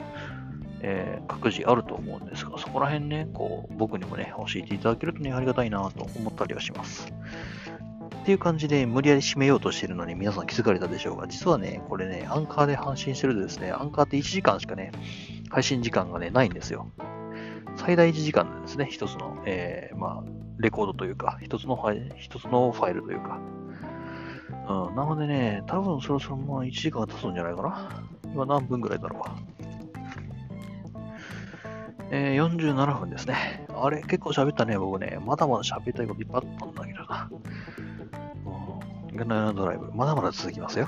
えー、各自あると思うんですが、そこら辺ね、こう、僕にもね、教えていただけるとね、ありがたいなと思ったりはします。っていう感じで無理やり締めようとしてるのに皆さん気づかれたでしょうが、実はね、これね、アンカーで配信してるとですね、アンカーって1時間しかね、配信時間がね、ないんですよ。最大1時間なんですね、一つの、えー、まあ、レコードというか、一つのファイル、一つのファイルというか。うん、なのでね、多分そろそろもう1時間が経つんじゃないかな。今何分ぐらいだろうか。えー、47分ですね。あれ、結構喋ったね、僕ね。まだまだ喋りたいこといっぱいあったんだけどな。ガナナドライブ、まだまだ続きますよ。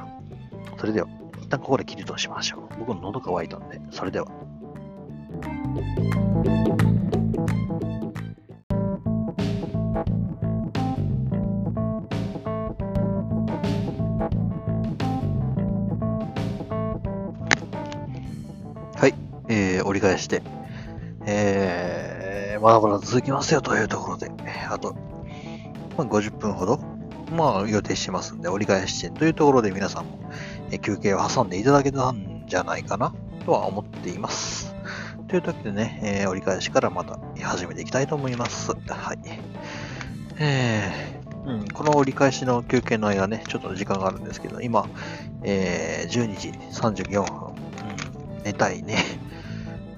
それでは、一旦ここで切り通しましょう。僕の喉乾いたんで、それでは。はい、えー、折り返して、まだまだ続きますよというところで、あと、まあ、50分ほどまあ、予定してますんで、折り返し地点というところで皆さんも、え休憩を挟んでいただけたんじゃないかなとは思っています。というわけでね、えー、折り返しからまた始めていきたいと思います。はい。えー、うん、この折り返しの休憩の間ね、ちょっと時間があるんですけど、今、えー、12時34分、うん、寝たいね。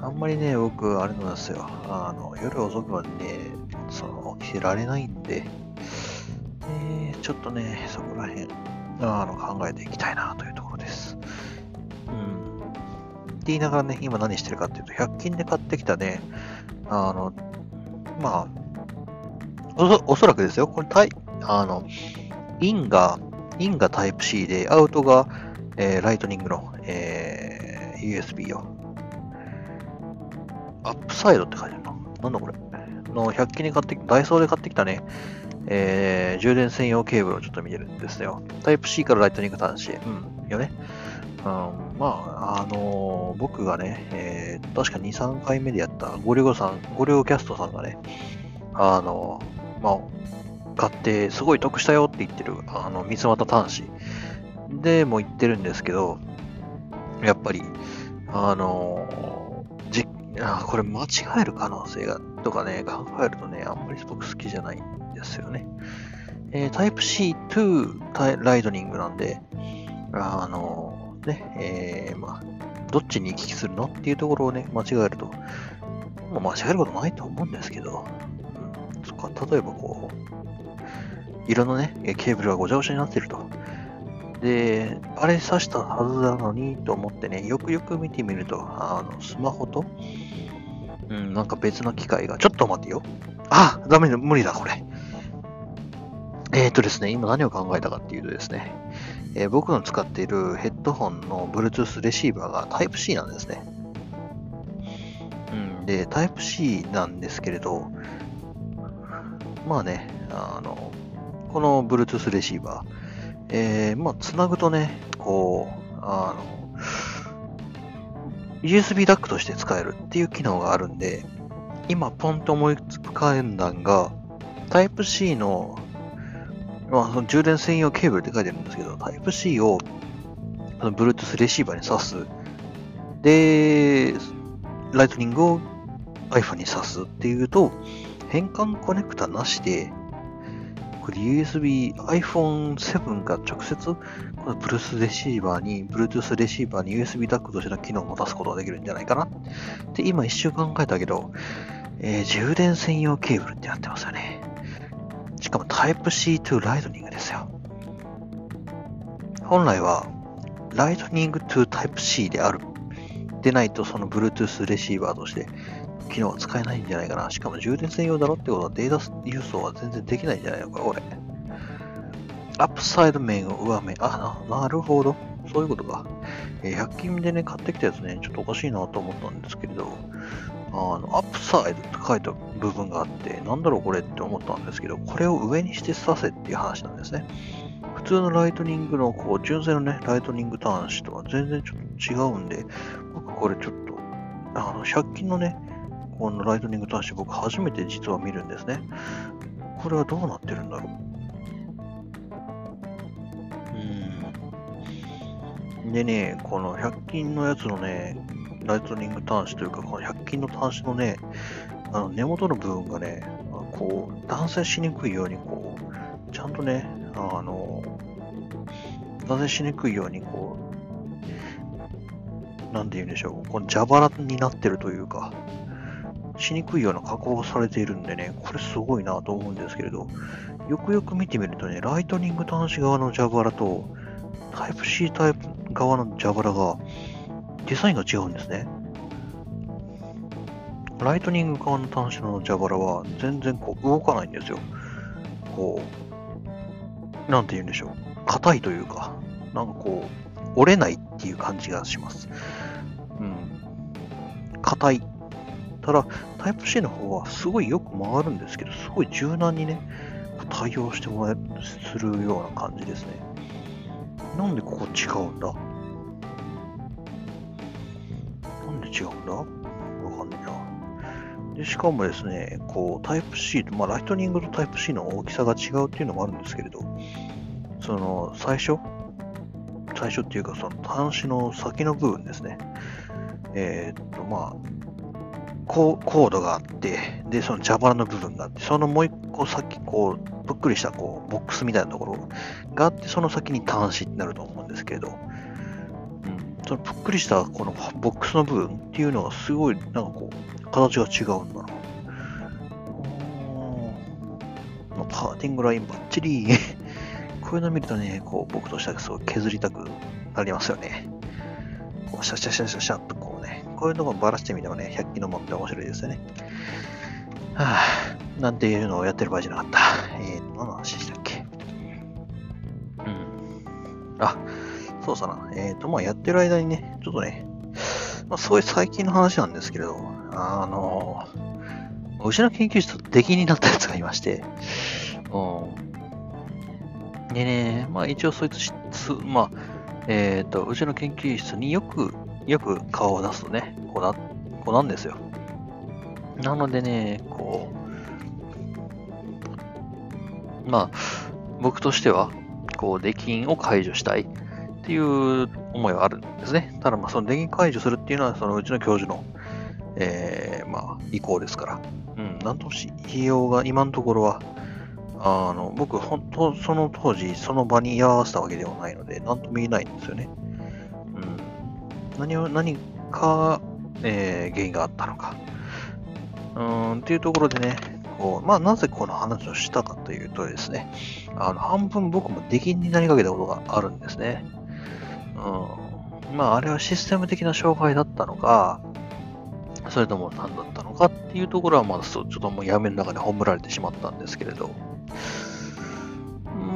あんまりね、僕、あれなんですよ。あの、夜遅くまでね、その、起きられないんで、えー、ちょっとね、そこら辺、あの、考えていきたいなというところです。うん。って言いながらね、今何してるかっていうと、100均で買ってきたね、あの、まあ、おそらくですよ、これタイ、あの、インが、インがタイプ C で、アウトが、えー、ライトニングの、えー、USB よ。 upside って書いてあるな。なんだこれ。の100均で買ってダイソーで買ってきたね、えー、充電専用ケーブルをちょっと見てるんですよ。タイプ C からライトニング端子。うん、よね。うん、まあ、あのー、僕がね、えー、確か2、3回目でやったゴリゴさん、ゴリゴキャストさんがね、あのー、まあ、買ってすごい得したよって言ってる、あの、三つ股端子でも言ってるんですけど、やっぱり、あの、あこれ間違える可能性がとかね、考えるとね、あんまり僕好きじゃないんですよね。えー、タイプ C to ライトニングなんで、あの、ね、えー、まあ、どっちに行き来するの？っていうところをね、間違えると、まあ、間違えることないと思うんですけど、うん、そこは例えばこう、色のね、ケーブルがごちゃごちゃになってると。で、あれ刺したはずなのにと思ってね、よくよく見てみると、あの、スマホと、うん、なんか別の機械が、ちょっと待ってよ。あダメだ、無理だ、これ。えっ、ー、とですね、今何を考えたかっていうとですね、えー、僕の使っているヘッドホンの Bluetooth レシーバーが Type-C なんですね。うん、で、Type-C なんですけれど、まあね、あの、この Bluetooth レシーバー、えー、まあ、つなぐとね、こう、あの、USB ダックとして使えるっていう機能があるんで、今ポンと思いつかんだんが、Type-C のまあ、その充電専用ケーブルって書いてるんですけど、Type-C をあの Bluetooth レシーバーに挿す。で、ライトニングを iPhone に挿すっていうと、変換コネクタなしで、これ USB、iPhone7 が直接、この Bluetooth レシーバーに、Bluetooth レシーバーに USB ダックとしての機能を持たすことができるんじゃないかなって今一瞬考えたけど、えー、充電専用ケーブルってなってますよね。しかも Type-C to Lightning ですよ。本来は Lightning to Type-C である。でないとその Bluetooth レシーバーとして機能は使えないんじゃないかな。しかも充電専用だろってことはデータ輸送は全然できないんじゃないのか、これ。 upside 面を上面。あ、なるほど。そういうことか。え、100均でね、買ってきたやつね、ちょっとおかしいなと思ったんですけれど、あの、 upside って書いた部分があって、なんだろうこれって思ったんですけど、これを上にして刺せっていう話なんですね。普通のライトニングの、こう、純正のね、ライトニング端子とは全然ちょっと違うんで、僕これちょっと、あの、100均のね、このライトニング端子僕初めて実は見るんですね。これはどうなってるんだろう？うん。でね、この100均のやつのね、ライトニング端子というか、この100均の端子のね、あの根元の部分がね、こう、断線しにくいように、こう、ちゃんとね、あの、断線しにくいように、こう、なんて言うんでしょう、この蛇腹になってるというか、しにくいような加工がされているんでね、これすごいなと思うんですけれど、よくよく見てみるとね、ライトニング端子側の蛇腹と、タイプ C タイプ側の蛇腹が、デザインが違うんですね。ライトニング側の端子の蛇腹は全然こう動かないんですよ。こう、なんて言うんでしょう。硬いというか、なんかこう、折れないっていう感じがします。うん。硬い。ただ、タイプ C の方はすごいよく曲がるんですけど、すごい柔軟にね、対応してもらえるするような感じですね。なんでここ違うんだ？なんで違うんだ？わかんないな。で、しかもですね、こう、タイプ C と、まあ、ライトニングとタイプ C の大きさが違うっていうのもあるんですけれど、その、最初？最初っていうか、その端子の先の部分ですね。えー、っと、まあ、コードがあって、で、その蛇腹の部分があって、そのもう一個先、こう、ぷっくりしたこうボックスみたいなところがあって、その先に端子になると思うんですけれど、そのぷっくりしたこのボックスの部分っていうのがすごいなんかこう形が違うんだな。パーティングラインバッチリ <laughs> こういうの見るとね、こう僕としてはすごい削りたくなりますよね。こうシャシャシャシャシャっとこうね、こういうのをばらしてみてもね、100均のもって面白いですよね。はぁ、なんていうのをやってる場合じゃなかった。えー、何の話でしたっけ？うん。あ、そうさな。えっ、ー、と、まあ、やってる間にね、ちょっとね、まあ、そういう最近の話なんですけれど、あの、うちの研究室と出来になったやつがいまして、うん。でね、まあ一応そいつ、まあ、えっ、ー、と、うちの研究室によく、よく顔を出すとね、こうな、こうなんですよ。なのでね、こう、まあ、僕としては、こう、出禁を解除したい。っていう思いはあるんですね。ただ、まあ、その電源解除するっていうのは、そのうちの教授の、えー、まあ、意向ですから。うん、なんとし、費用が今のところは、あの、僕、本当、その当時、その場に居合わせたわけではないので、なんとも言えないんですよね。何を、何か、えー原因があったのか。うーん、っていうところでね、こう、まあ、なぜこの話をしたかというとですね、あの、半分僕も出禁になりかけたことがあるんですね。うん。まあ、あれはシステム的な障害だったのか、それとも何だったのかっていうところは、まだちょっともう闇の中に葬られてしまったんですけれど、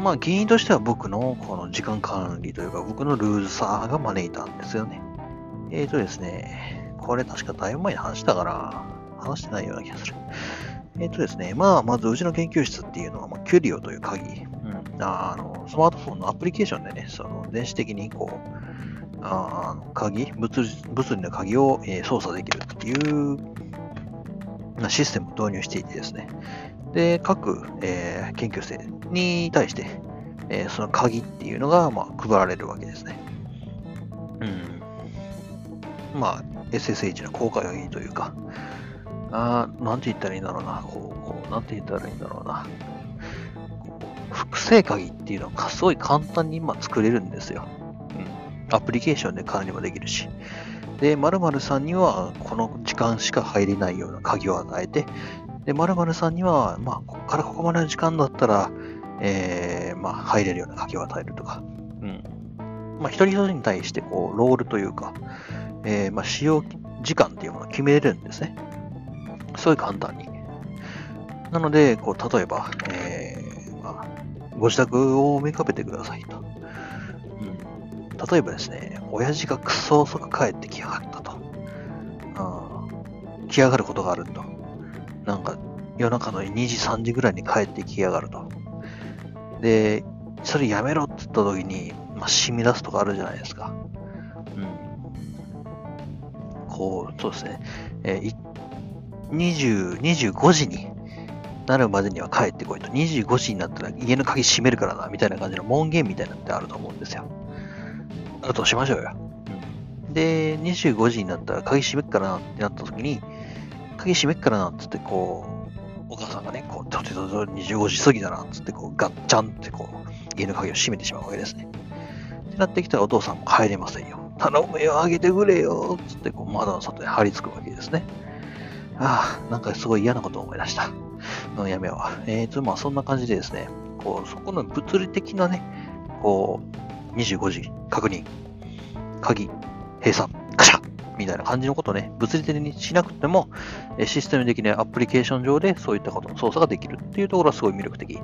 まあ、原因としては僕のこの時間管理というか、僕のルーズさが招いたんですよね。えーとですね、これ確かだいぶ前に話したかな話してないような気がする。えーとですね、まあ、まずうちの研究室っていうのは、まあ、キュリオという鍵、うん、あの、スマートフォンのアプリケーションでね、その電子的にこう、あの鍵物理、物理の鍵を、えー操作できるっていうなシステムを導入していてですね、で、各、えー研究生に対して、えーその鍵っていうのが、まあ、配られるわけですね。うん。まあ、SSH の公開鍵というか、あーなんて言ったらいいんだろうな、こう、こうなんて言ったらいいんだろうな。複製鍵っていうのはすごい簡単に今作れるんですよ。うん。アプリケーションで管理もできるし。で、〇〇さんにはこの時間しか入れないような鍵を与えて、で、〇〇さんには、まあ、ここからここまでの時間だったら、えー、まあ、入れるような鍵を与えるとか、うん。まあ、一人一人に対して、こう、ロールというか、えー、まあ、使用時間っていうものを決めれるんですね。すごい簡単に。なので、こう、例えば、えー、まあ、ご自宅をめかべてくださいと。うん。例えばですね、親父がクソ遅く帰ってきやがったと。うん。来やがることがあると。なんか、夜中の2時、3時ぐらいに帰ってきやがると。で、それやめろって言った時に、まあ、染み出すとかあるじゃないですか。こう、そうですね。えー20、25時になるまでには帰ってこいと。25時になったら家の鍵閉めるからな、みたいな感じの門限みたいなのってあると思うんですよ。あとしましょうよ。で、25時になったら鍵閉めっからなってなった時に、鍵閉めっからなっつってこう、お母さんがね、こう、ちょちょちょ25時過ぎだなっつってこう、ガッチャンってこう、家の鍵を閉めてしまうわけですね。ってなってきたらお父さんも帰れませんよ。頼むよ、あげてくれよ、つってこう窓の外に張り付くわけですね。ああ、なんかすごい嫌なことを思い出した。う、やめよう。えーと、まあそんな感じでですね、こう、そこの物理的なね、こう、25時確認、鍵、閉鎖、カシャみたいな感じのことをね、物理的にしなくても、システム的なアプリケーション上でそういったことの操作ができるっていうところはすごい魅力的。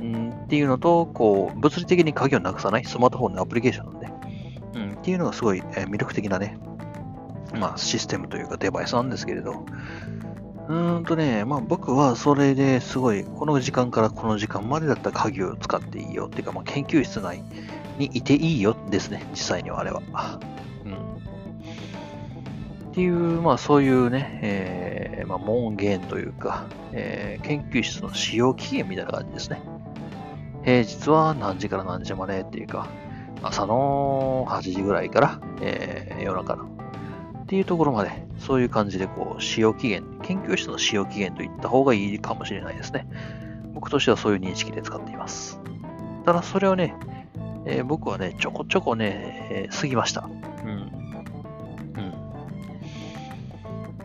うん、っていうのと、こう、物理的に鍵をなくさないスマートフォンのアプリケーションなんで、っていうのがすごい、え魅力的なね、まあ、システムというかデバイスなんですけれど、うーんとね、まあ僕はそれですごい、この時間からこの時間までだったら鍵を使っていいよっていうか、まあ研究室内にいていいよですね、実際にはあれは。うん。っていう、まあそういうね、えーまあ門限というか、えー研究室の使用期限みたいな感じですね。平日は何時から何時までっていうか、朝の8時ぐらいから、えー夜中のっていうところまで、そういう感じで、こう、使用期限、研究室の使用期限と言った方がいいかもしれないですね。僕としてはそういう認識で使っています。ただ、それをね、えー僕はね、ちょこちょこね、えー過ぎました。うん。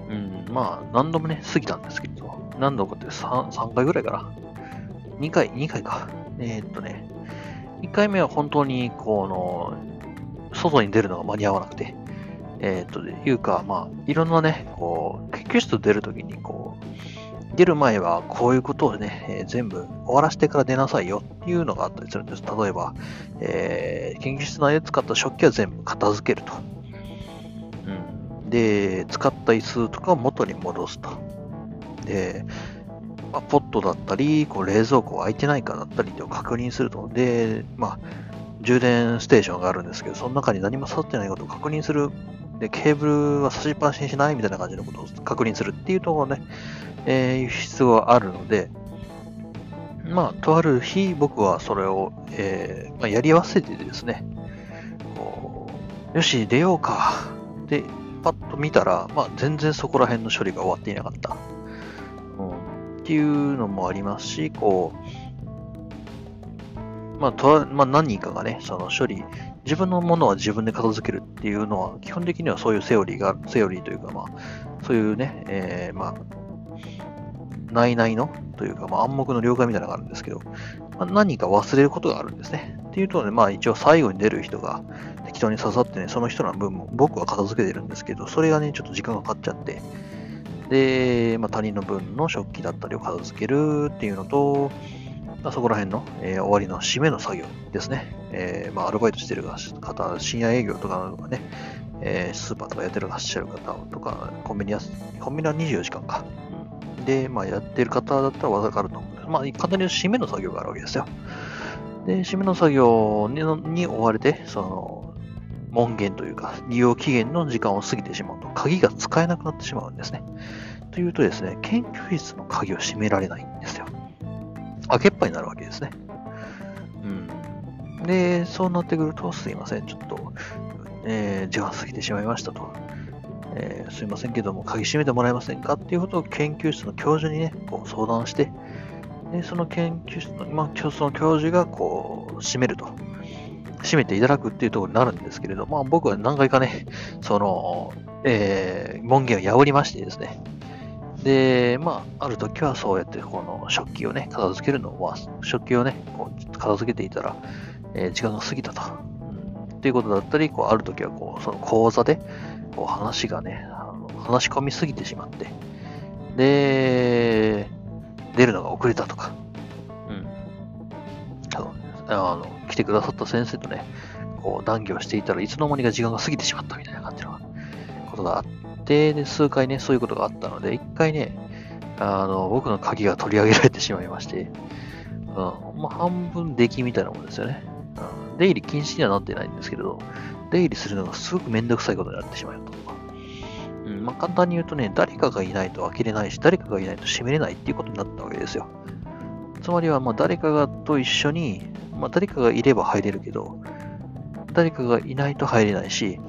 うん。うん、まあ、何度もね、過ぎたんですけど、何度かって 3, 3回ぐらいかな。2回、2回か。えーっとね、1回目は本当に、この、外に出るのが間に合わなくて、えーっと、いうか、まあ、いろんなね、こう、研究室出るときに、こう、出る前はこういうことをね、えー全部終わらせてから出なさいよっていうのがあったりするんです。例えば、えー研究室内で使った食器は全部片付けると。うん、で、使った椅子とかを元に戻すと。で、まあ、ポットだったり、こう冷蔵庫空いてないかだったりを確認すると。で、まあ、充電ステーションがあるんですけど、その中に何も刺さってないことを確認する。で、ケーブルは差しっぱなしにしないみたいな感じのことを確認するっていうところね、えー、必要があるので、まあ、とある日、僕はそれを、えーまあ、やり忘れてですね、こうよし、出ようか。で、パッと見たら、まあ、全然そこら辺の処理が終わっていなかった。っていうのもありますし、こう、まあ、とまあ、何人かがね、その処理自分のものは自分で片付けるっていうのは、基本的にはそういうセオリーが、セオリーというか、まあ、そういうね、えー、まあ、内々のというか、まあ、暗黙の了解みたいなのがあるんですけど、まあ、何か忘れることがあるんですね。っていうとね、まあ一応最後に出る人が適当に刺さってね、その人の分も僕は片付けてるんですけど、それがね、ちょっと時間がかかっちゃって、で、まあ、他人の分の食器だったりを片付けるっていうのと、まあ、そこら辺の、えー、終わりの締めの作業ですね。えー、まあ、アルバイトしてる方、深夜営業とかね、えー、スーパーとかやってるらっしゃる方とか、コンビニや、コンビニは24時間か。で、まあ、やってる方だったらわかると思うんです。まあ、簡単に締めの作業があるわけですよ。で、締めの作業にに追われて、その、門限というか、利用期限の時間を過ぎてしまうと、鍵が使えなくなってしまうんですね。というとですね、研究室の鍵を閉められないんですよ。開けっぱになるわけですね。うん。で、そうなってくると、すいません、ちょっと、えー、時間過ぎてしまいましたと。えー、すいませんけども、鍵閉めてもらえませんかっていうことを研究室の教授にね、こう相談して、でその研究室の、まあ、その教授がこう、閉めると。閉めていただくっていうところになるんですけれど、まあ僕は何回かね、<laughs> その、えー、門限を破りましてですね。で、まあ、ある時はそうやってこの食器をね、片付けるのを、まあ、食器をね、こう片付けていたら、えー、時間が過ぎたと。うん、っていうことだったり、こう、ある時はこう、その講座で、こう話がね、あの話し込みすぎてしまって、で、出るのが遅れたとか、あの、来てくださった先生とね、こう談義をしていたらいつの間にか時間が過ぎてしまったみたいな感じのことがあって、で、数回ね、そういうことがあったので、一回ね、あの、僕の鍵が取り上げられてしまいまして、うん、まあ、半分出来みたいなもんですよね。うん、出入り禁止にはなってないんですけれど、出入りするのがすごくめんどくさいことになってしまうと。うんまあ、簡単に言うとね、誰かがいないと開けれないし、誰かがいないと閉めれないっていうことになったわけですよ。つまりは、ま、誰かがと一緒に、まあ、誰かがいれば入れるけど、誰かがいないと入れないし、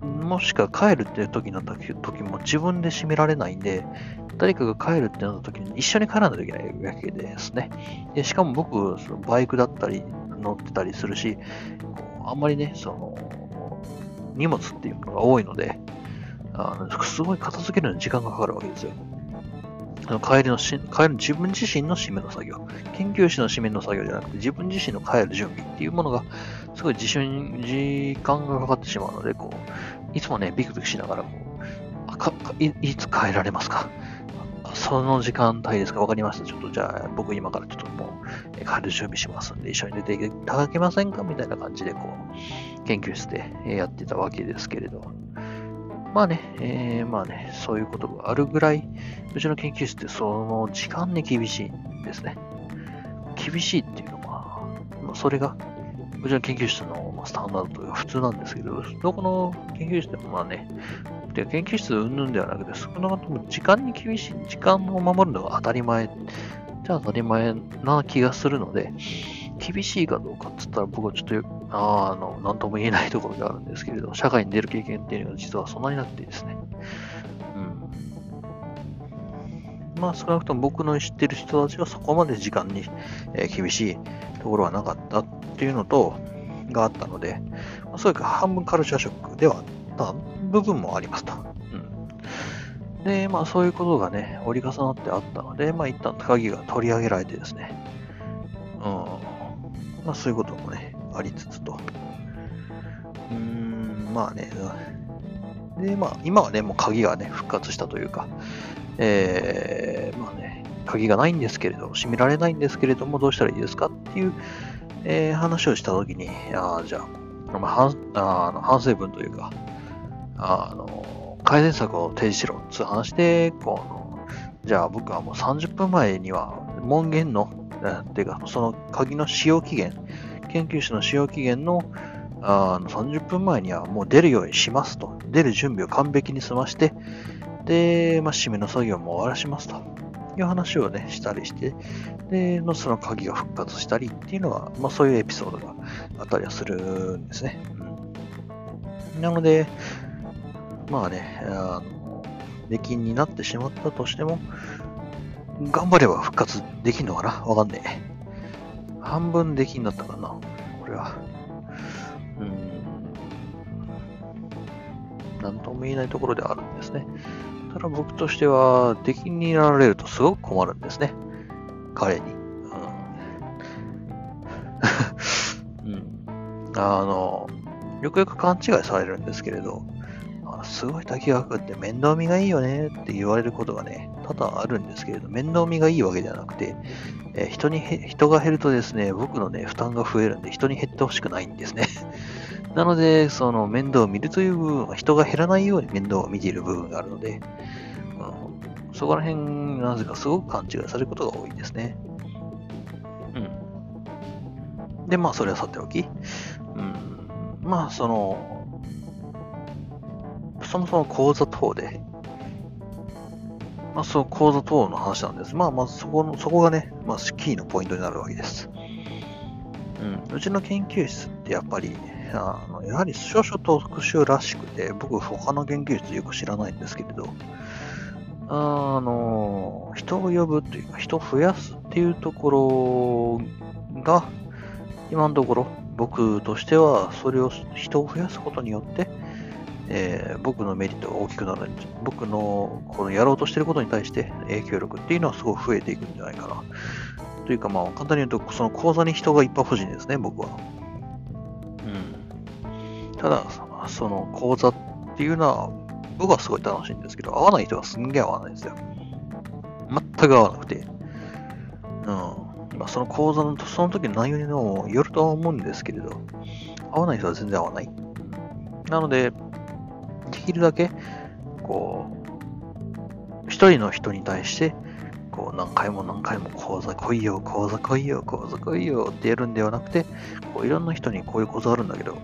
もしくは帰るっていう時になった時も自分で閉められないんで、誰かが帰るってなった時に一緒に帰らないといけないわけですね。でしかも僕、そのバイクだったり乗ってたりするし、あんまりね、その、荷物っていうのが多いので、あのすごい片付けるのに時間がかかるわけですよ。あの帰りのし、帰る自分自身の締めの作業。研究室の締めの作業じゃなくて、自分自身の帰る準備っていうものが、すごい自瞬、時間がかかってしまうので、こう、いつもね、ビクビクしながら、こう、かいいつ帰られますか？その時間帯ですか？わかりました。ちょっとじゃあ、僕今からちょっともう、帰る準備しますんで、一緒に出ていただけませんか？みたいな感じで、こう、研究室でやってたわけですけれど。まあね、えー、まあね、そういうことがあるぐらい、うちの研究室ってその時間に厳しいんですね。厳しいっていうのは、まあ、それが、うちの研究室のスタンダードというか普通なんですけど、どこの研究室でもまあね、で研究室云々ではなくて、少なくとも時間に厳しい、時間を守るのが当たり前、じゃあ当たり前な気がするので、厳しいかどうかっつったら僕はちょっと、ああの、なんとも言えないところであるんですけれど、社会に出る経験っていうのは実はそんなになくてですね。うん。まあ少なくとも僕の知ってる人たちはそこまで時間に、えー、厳しいところはなかったっていうのと、があったので、まあ、そういうか半分カルチャーショックではあった部分もありますと。うん。で、まあそういうことがね、折り重なってあったので、まあ一旦鍵が取り上げられてですね、うん。まあそういうこともね、ありつつと。うーん、まあね、で、まあ今はね、もう鍵がね、復活したというか、えー、まあね、鍵がないんですけれど、閉められないんですけれども、どうしたらいいですかっていう、えー、話をしたときに、ああじゃあ、まあ、あの反省文というか、あの、改善策を提示しろっていう話で、この、じゃあ僕はもう30分前には門限のていうか、その鍵の使用期限、研究室の使用期限のあの30分前にはもう出るようにしますと。出る準備を完璧に済まして、で、まあ、締めの作業も終わらしますという話をね、したりして、で、のその鍵が復活したりっていうのは、まあ、そういうエピソードがあったりはするんですね。なので、まあね、あの、出禁になってしまったとしても、頑張れば復活できんのかな？わかんねえ。半分できんだったかな？これは。うん。なんとも言えないところではあるんですね。ただ僕としては、敵になられるとすごく困るんですね。彼に。うん。うん、あの、よくよく勘違いされるんですけれど、すごい滝川君って面倒見がいいよねって言われることがね、多々あるんですけれど、面倒見がいいわけではなくて、えー、人に人が減るとですね、僕のね、負担が増えるんで、人に減ってほしくないんですね。<laughs> なので、その面倒を見るという部分は人が減らないように面倒を見ている部分があるので、うん、そこら辺、なぜかすごく勘違いされることが多いですね。うん。で、まあ、それはさておき、うん、まあ、その、そもそも講座等で、まあ、その講座等の話なんです。まあ、まずそこの、そこがね、まあ、キーのポイントになるわけです。うん、うちの研究室ってやっぱり、あのやはり少々特殊らしくて、僕、他の研究室よく知らないんですけれど、あの、人を呼ぶというか、人を増やすっていうところが、今のところ、僕としては、それを人を増やすことによって、えー、僕のメリットが大きくなる僕のこのやろうとしてることに対して影響力っていうのはすごく増えていくんじゃないかな。というか、まあ、簡単に言うと、その講座に人がいっぱい欲しいんですね、僕は。うん。ただ、その講座っていうのは、僕はすごい楽しいんですけど、合わない人はすんげえ合わないんですよ。全く合わなくて。うん。まあ、その講座の、その時の内容にもよるとは思うんですけれど、合わない人は全然合わない。なの、できるだけ、こう、一人の人に対して、こう何回も何回も講座来いよ、講座来いよ、講座来いよってやるんではなくて、こういろんな人にこういう講座あるんだけど、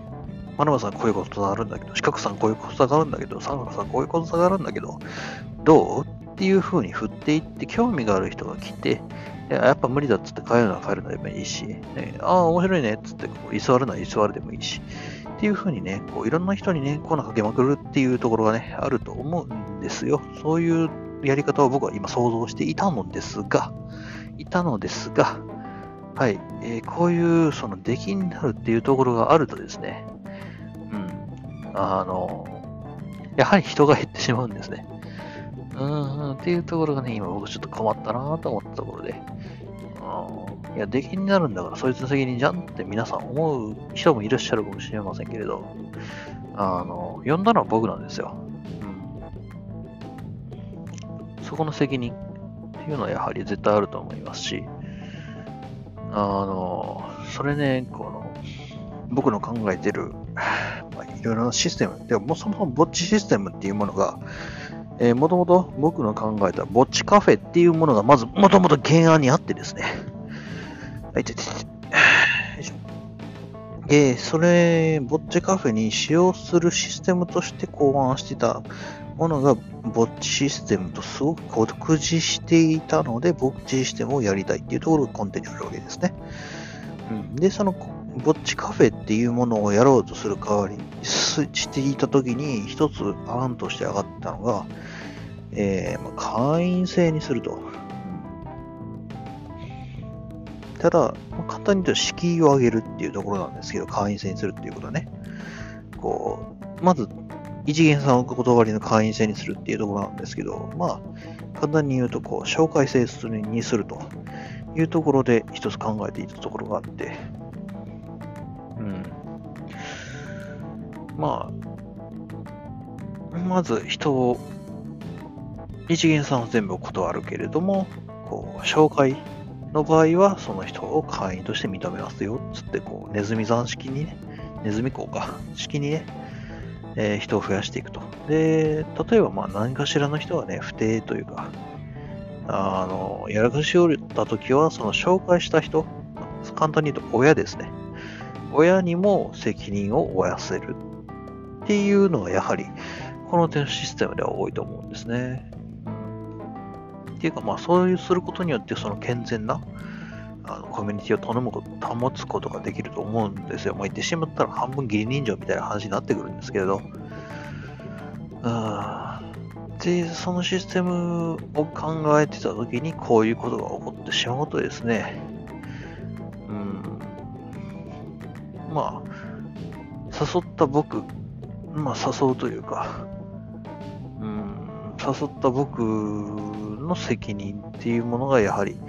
マナマさんこういう講座あるんだけど、四角さんこういう講座があるんだけど、サンフさんこういう講座があるんだけど、どうっていう風に振っていって興味がある人が来て、やっぱ無理だっつって帰るのは帰るのでもいいし、ね、ああ、面白いねっつってこう居座るのは居座るでもいいし、っていう風にね、こういろんな人にね、粉かけまくるっていうところがね、あると思うんですよ。そういうやり方を僕は今想像していたのですが、いたのですが、はい、えー、こういうその出来になるっていうところがあるとですね、うん、あの、やはり人が減ってしまうんですね。うん、っていうところがね、今僕ちょっと困ったなと思ったところで、いや、出来になるんだからそいつの責任じゃんって皆さん思う人もいらっしゃるかもしれませんけれど、あの、呼んだのは僕なんですよ。うん。そこの責任っていうのはやはり絶対あると思いますし、あの、それね、この、僕の考えてる、まあ、いろいろなシステム、でもそもそもぼっちシステムっていうものが、え、もともと僕の考えたぼっちカフェっていうものがまずもともと原案にあってですね。はい、ててて。<sighs> で、それ、ぼっちカフェに使用するシステムとして考案してたものが、ぼっちシステムとすごく酷似していたので、ぼっちシステムをやりたいっていうところが根底にあるわけですね。うん、で、その、ぼっちカフェっていうものをやろうとする代わりにしていたときに、一つ案として上がったのが、えー、まあ、会員制にすると。ただ、まあ、簡単に言うと敷居を上げるっていうところなんですけど、会員制にするっていうことはね。こう、まず、一元さんを断りの会員制にするっていうところなんですけど、まあ、簡単に言うと、こう、紹介制にするというところで一つ考えていたところがあって、うん。まあ、まず人を日銀さんは全部断るけれども、こう、紹介の場合は、その人を会員として認めますよ、つって、こう、ネズミ山式にね、ネズミ講か、式にね、えー、人を増やしていくと。で、例えば、まあ、何かしらの人はね、不定というか、あの、やらかしおったときは、その紹介した人、簡単に言うと親ですね。親にも責任を負わせるっていうのは、やはり、この点システムでは多いと思うんですね。っていうか、まあ、そういうすることによって、その健全な、あのコミュニティを頼むこと保つことができると思うんですよ。まあ、言ってしまったら半分義理人情みたいな話になってくるんですけれど。で、そのシステムを考えてた時にこういうことが起こってしまうとですね、うん、まあ、誘った僕まあ、誘うというか、うん、誘った僕の責任っていうものがやはり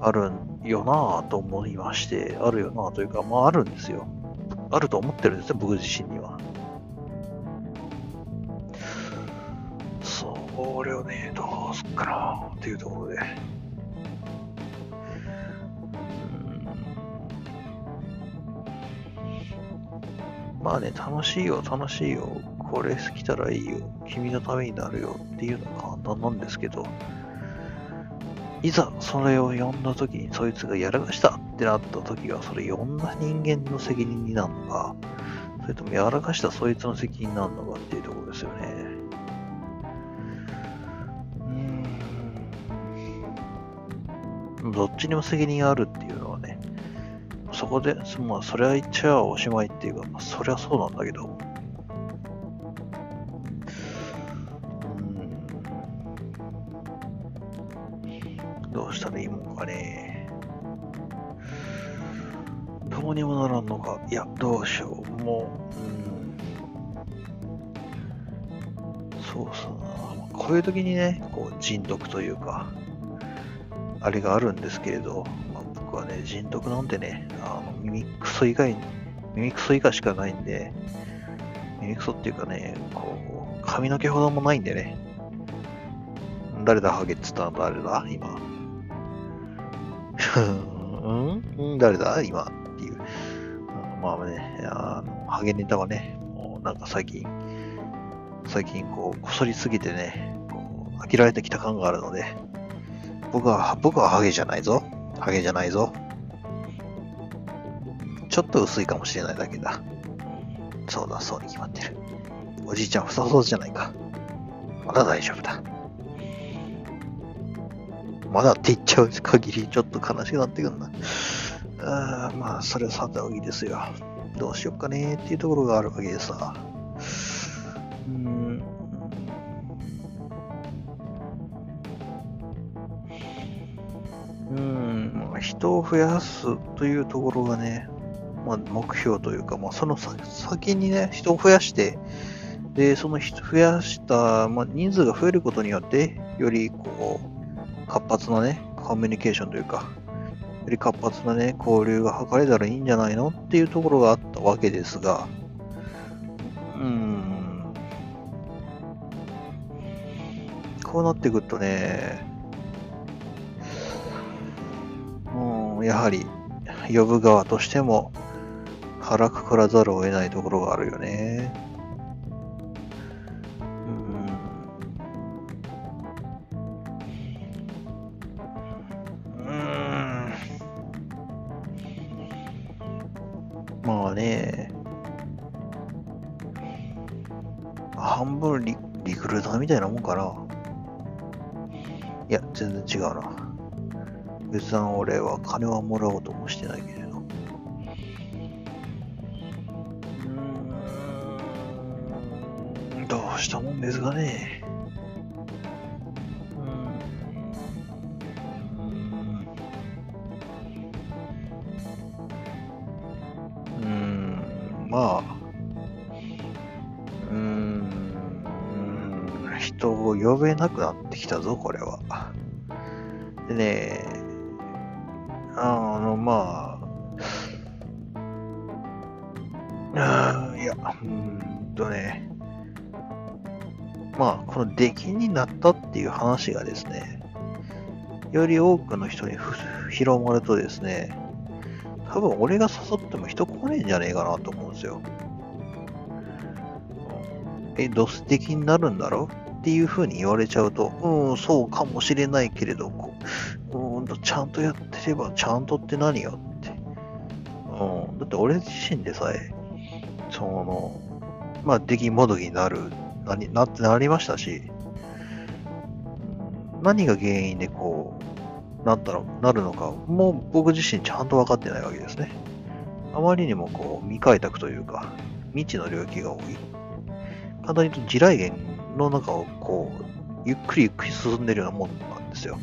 あるよなぁと思いまして、あるよなぁというか、まああるんですよ。あると思ってるんですよ、僕自身には。それをね、どうすっかなっていうところで。まあね、楽しいよ、楽しいよ、これ好きたらいいよ、君のためになるよっていうのが簡単なんですけど、いざそれを呼んだ時にそいつがやらかしたってなった時は、それ呼んだ人間の責任になるのか、それともやらかしたそいつの責任になるのかっていうところですよね。うん。どっちにも責任があるっていうのはね、そこで、まあ、それは言っちゃおしまいっていうか、まあ、そりゃそうなんだけど、したらいいもんかね。どうにもならんのか。いや、どうしよう。もう、うん。そうさな。こういう時にね、こう、人徳というか、あれがあるんですけれど、まあ、僕はね、人徳なんてね、あの耳くそ以外、耳くそ以下しかないんで、耳くそっていうかね、こう、髪の毛ほどもないんでね、誰だ、ハゲっつったの誰だ？今。うん誰だ今っていう。まあね、あの、ハゲネタはね、もうなんか最近、最近こう、こそりすぎてね、こう飽きられてきた感があるので、僕は、僕はハゲじゃないぞ。ハゲじゃないぞ。ちょっと薄いかもしれないだけだ。そうだ、そうに決まってる。おじいちゃん、ふさそうじゃないか。まだ大丈夫だ。まだって言っちゃう限りちょっと悲しくなってくるな。あまあ、それはさておきですよ。どうしよっかねっていうところがあるわけでさ。うん。うん、まあ、人を増やすというところがね、まあ、目標というか、まあ、その先にね、人を増やして、で、その人増やした、まあ、人数が増えることによって、よりこう、活発なね、コミュニケーションというか、より活発なね、交流が図れたらいいんじゃないのっていうところがあったわけですが、うーん、こうなってくるとね、うん、やはり、呼ぶ側としても腹くくらざるを得ないところがあるよね。みたいなもんかな。いや、全然違うな。別段俺は金はもらおうともしてないけれど。うん、どうしたもんですかね。ってきたぞ、これは。でね、あの、まあ、あいや、うんとね、まあ、この出禁になったっていう話がですね、より多くの人に広まるとですね、多分俺が誘っても人来ねえんじゃねえかなと思うんですよ。え、ドス的になるんだろうっていう風に言われちゃうと、うん、そうかもしれないけれど、こううんちゃんとやってれば、ちゃんとって何よって。うん、だって俺自身でさえ、その、まあ、出来もどきになる、ななってなりましたし、何が原因でこう、なったら、なるのか、もう僕自身ちゃんと分かってないわけですね。あまりにもこう、未開拓というか、未知の領域が多い。簡単に言うと、地雷原の中をこう、ゆっくりゆっくり進んでるようなもんなんですよ。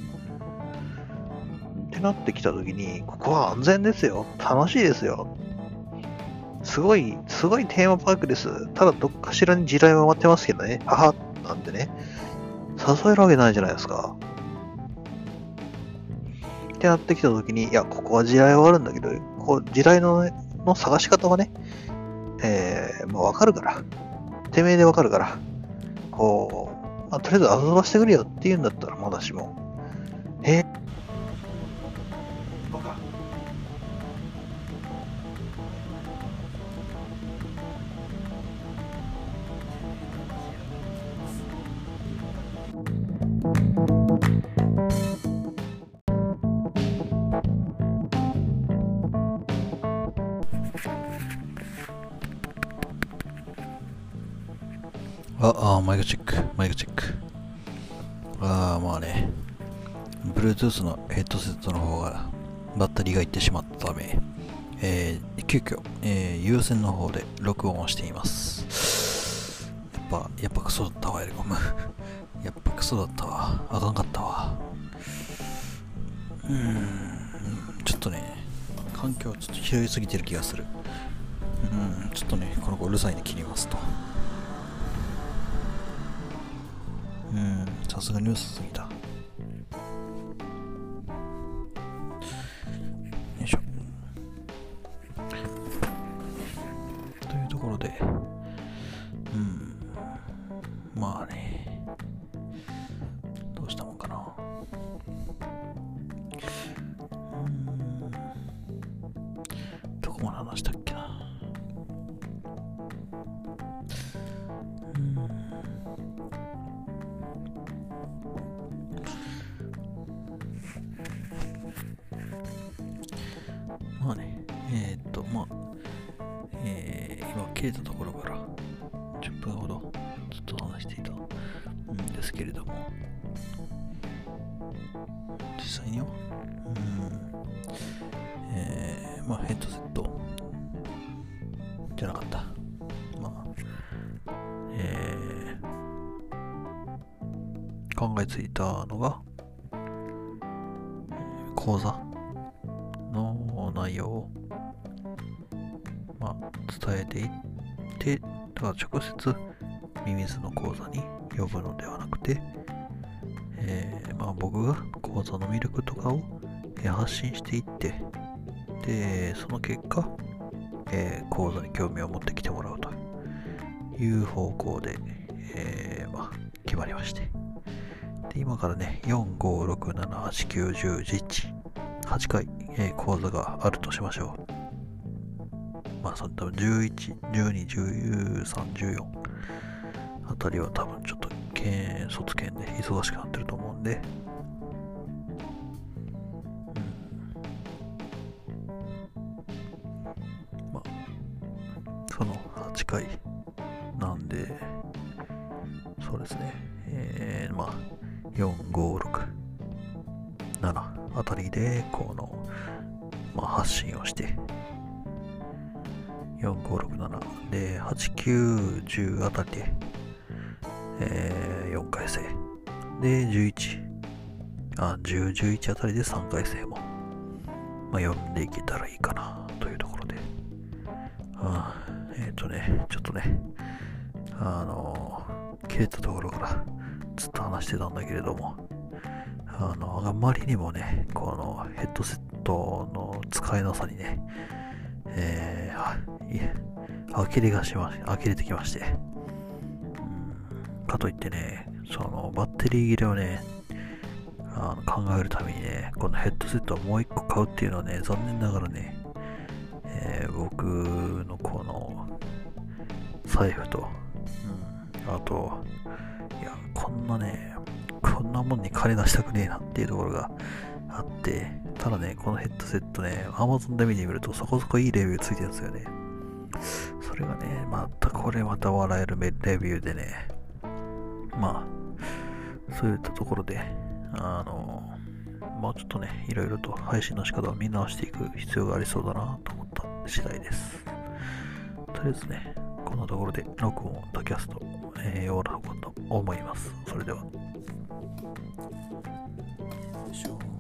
ってなってきたときに、ここは安全ですよ。楽しいですよ。すごい、すごいテーマパークです。ただどっかしらに地雷は待ってますけどね。はは、なんでね。誘えるわけないじゃないですか。ってなってきたときに、いや、ここは地雷はあるんだけど、こう地雷の,、ね、の探し方はね、えー、まあわかるから。てめえでわかるから。こう、まあ、とりあえず遊ばしてくれよって言うんだったらまだしも。えー Bluetooth のヘッドセットの方がバッテリーがいってしまったため、えー、急遽、えー、有線の方で録音をしています。やっぱ、やっぱクソだったわ、エレコム。<laughs> やっぱクソだったわ。あかんかったわ。うーん、ちょっとね、環境ちょっと広いすぎてる気がする。うん、ちょっとね、この子うるさいんで切りますと。うん、さすがにうるさすぎた。際には、うん、えー、まあヘッドセット。じゃなかった。まあ、えー、考えついたのが、講座の内容を、まあ、伝えていって、だから直接ミミズの講座に呼ぶのではなくて、えーまあ、僕が講座の魅力とかを発信していって、で、その結果、えー講座に興味を持ってきてもらうという方向で、えーまあ、決まりまして。で今からね、4、5、6、7、8、9、10、11、8回、えー講座があるとしましょう。まあ、その多分11、12、13、14あたりは多分ちょっと検卒検で忙しくなってるとんで、うん、まあ、その8回なんで、そうですね、えー、まあ、4、5、6、7あたりで、この、まあ、発信をして、4、5、6、7で、8、9、10あたりで、あ、10、11あたりで3回生も、まあ、読んでいけたらいいかな、というところで。あえっ、ー、とね、ちょっとね、あのー、切れたところからずっと話してたんだけれども、あの、あまりにもね、このヘッドセットの使いなさにね、えー、いえ、呆れがしま、呆れてきまして、かといってね、そのバッテリー切れをね、あの考えるためにね、このヘッドセットをもう一個買うっていうのはね、残念ながらね、えー、僕のこの財布と、うん、あと、いや、こんなね、こんなもんに金出したくねえなっていうところがあって、ただね、このヘッドセットね、Amazon で見てみるとそこそこいいレビューついてるんですよね。それがね、またこれまた笑えるレビューでね、まあ、そういったところで、あの、もうちょっとね、いろいろと配信の仕方を見直していく必要がありそうだなと思った次第です。とりあえずね、こんなところで録音、とキャスト、えー、終わろうと思います。それでは。よいしょ。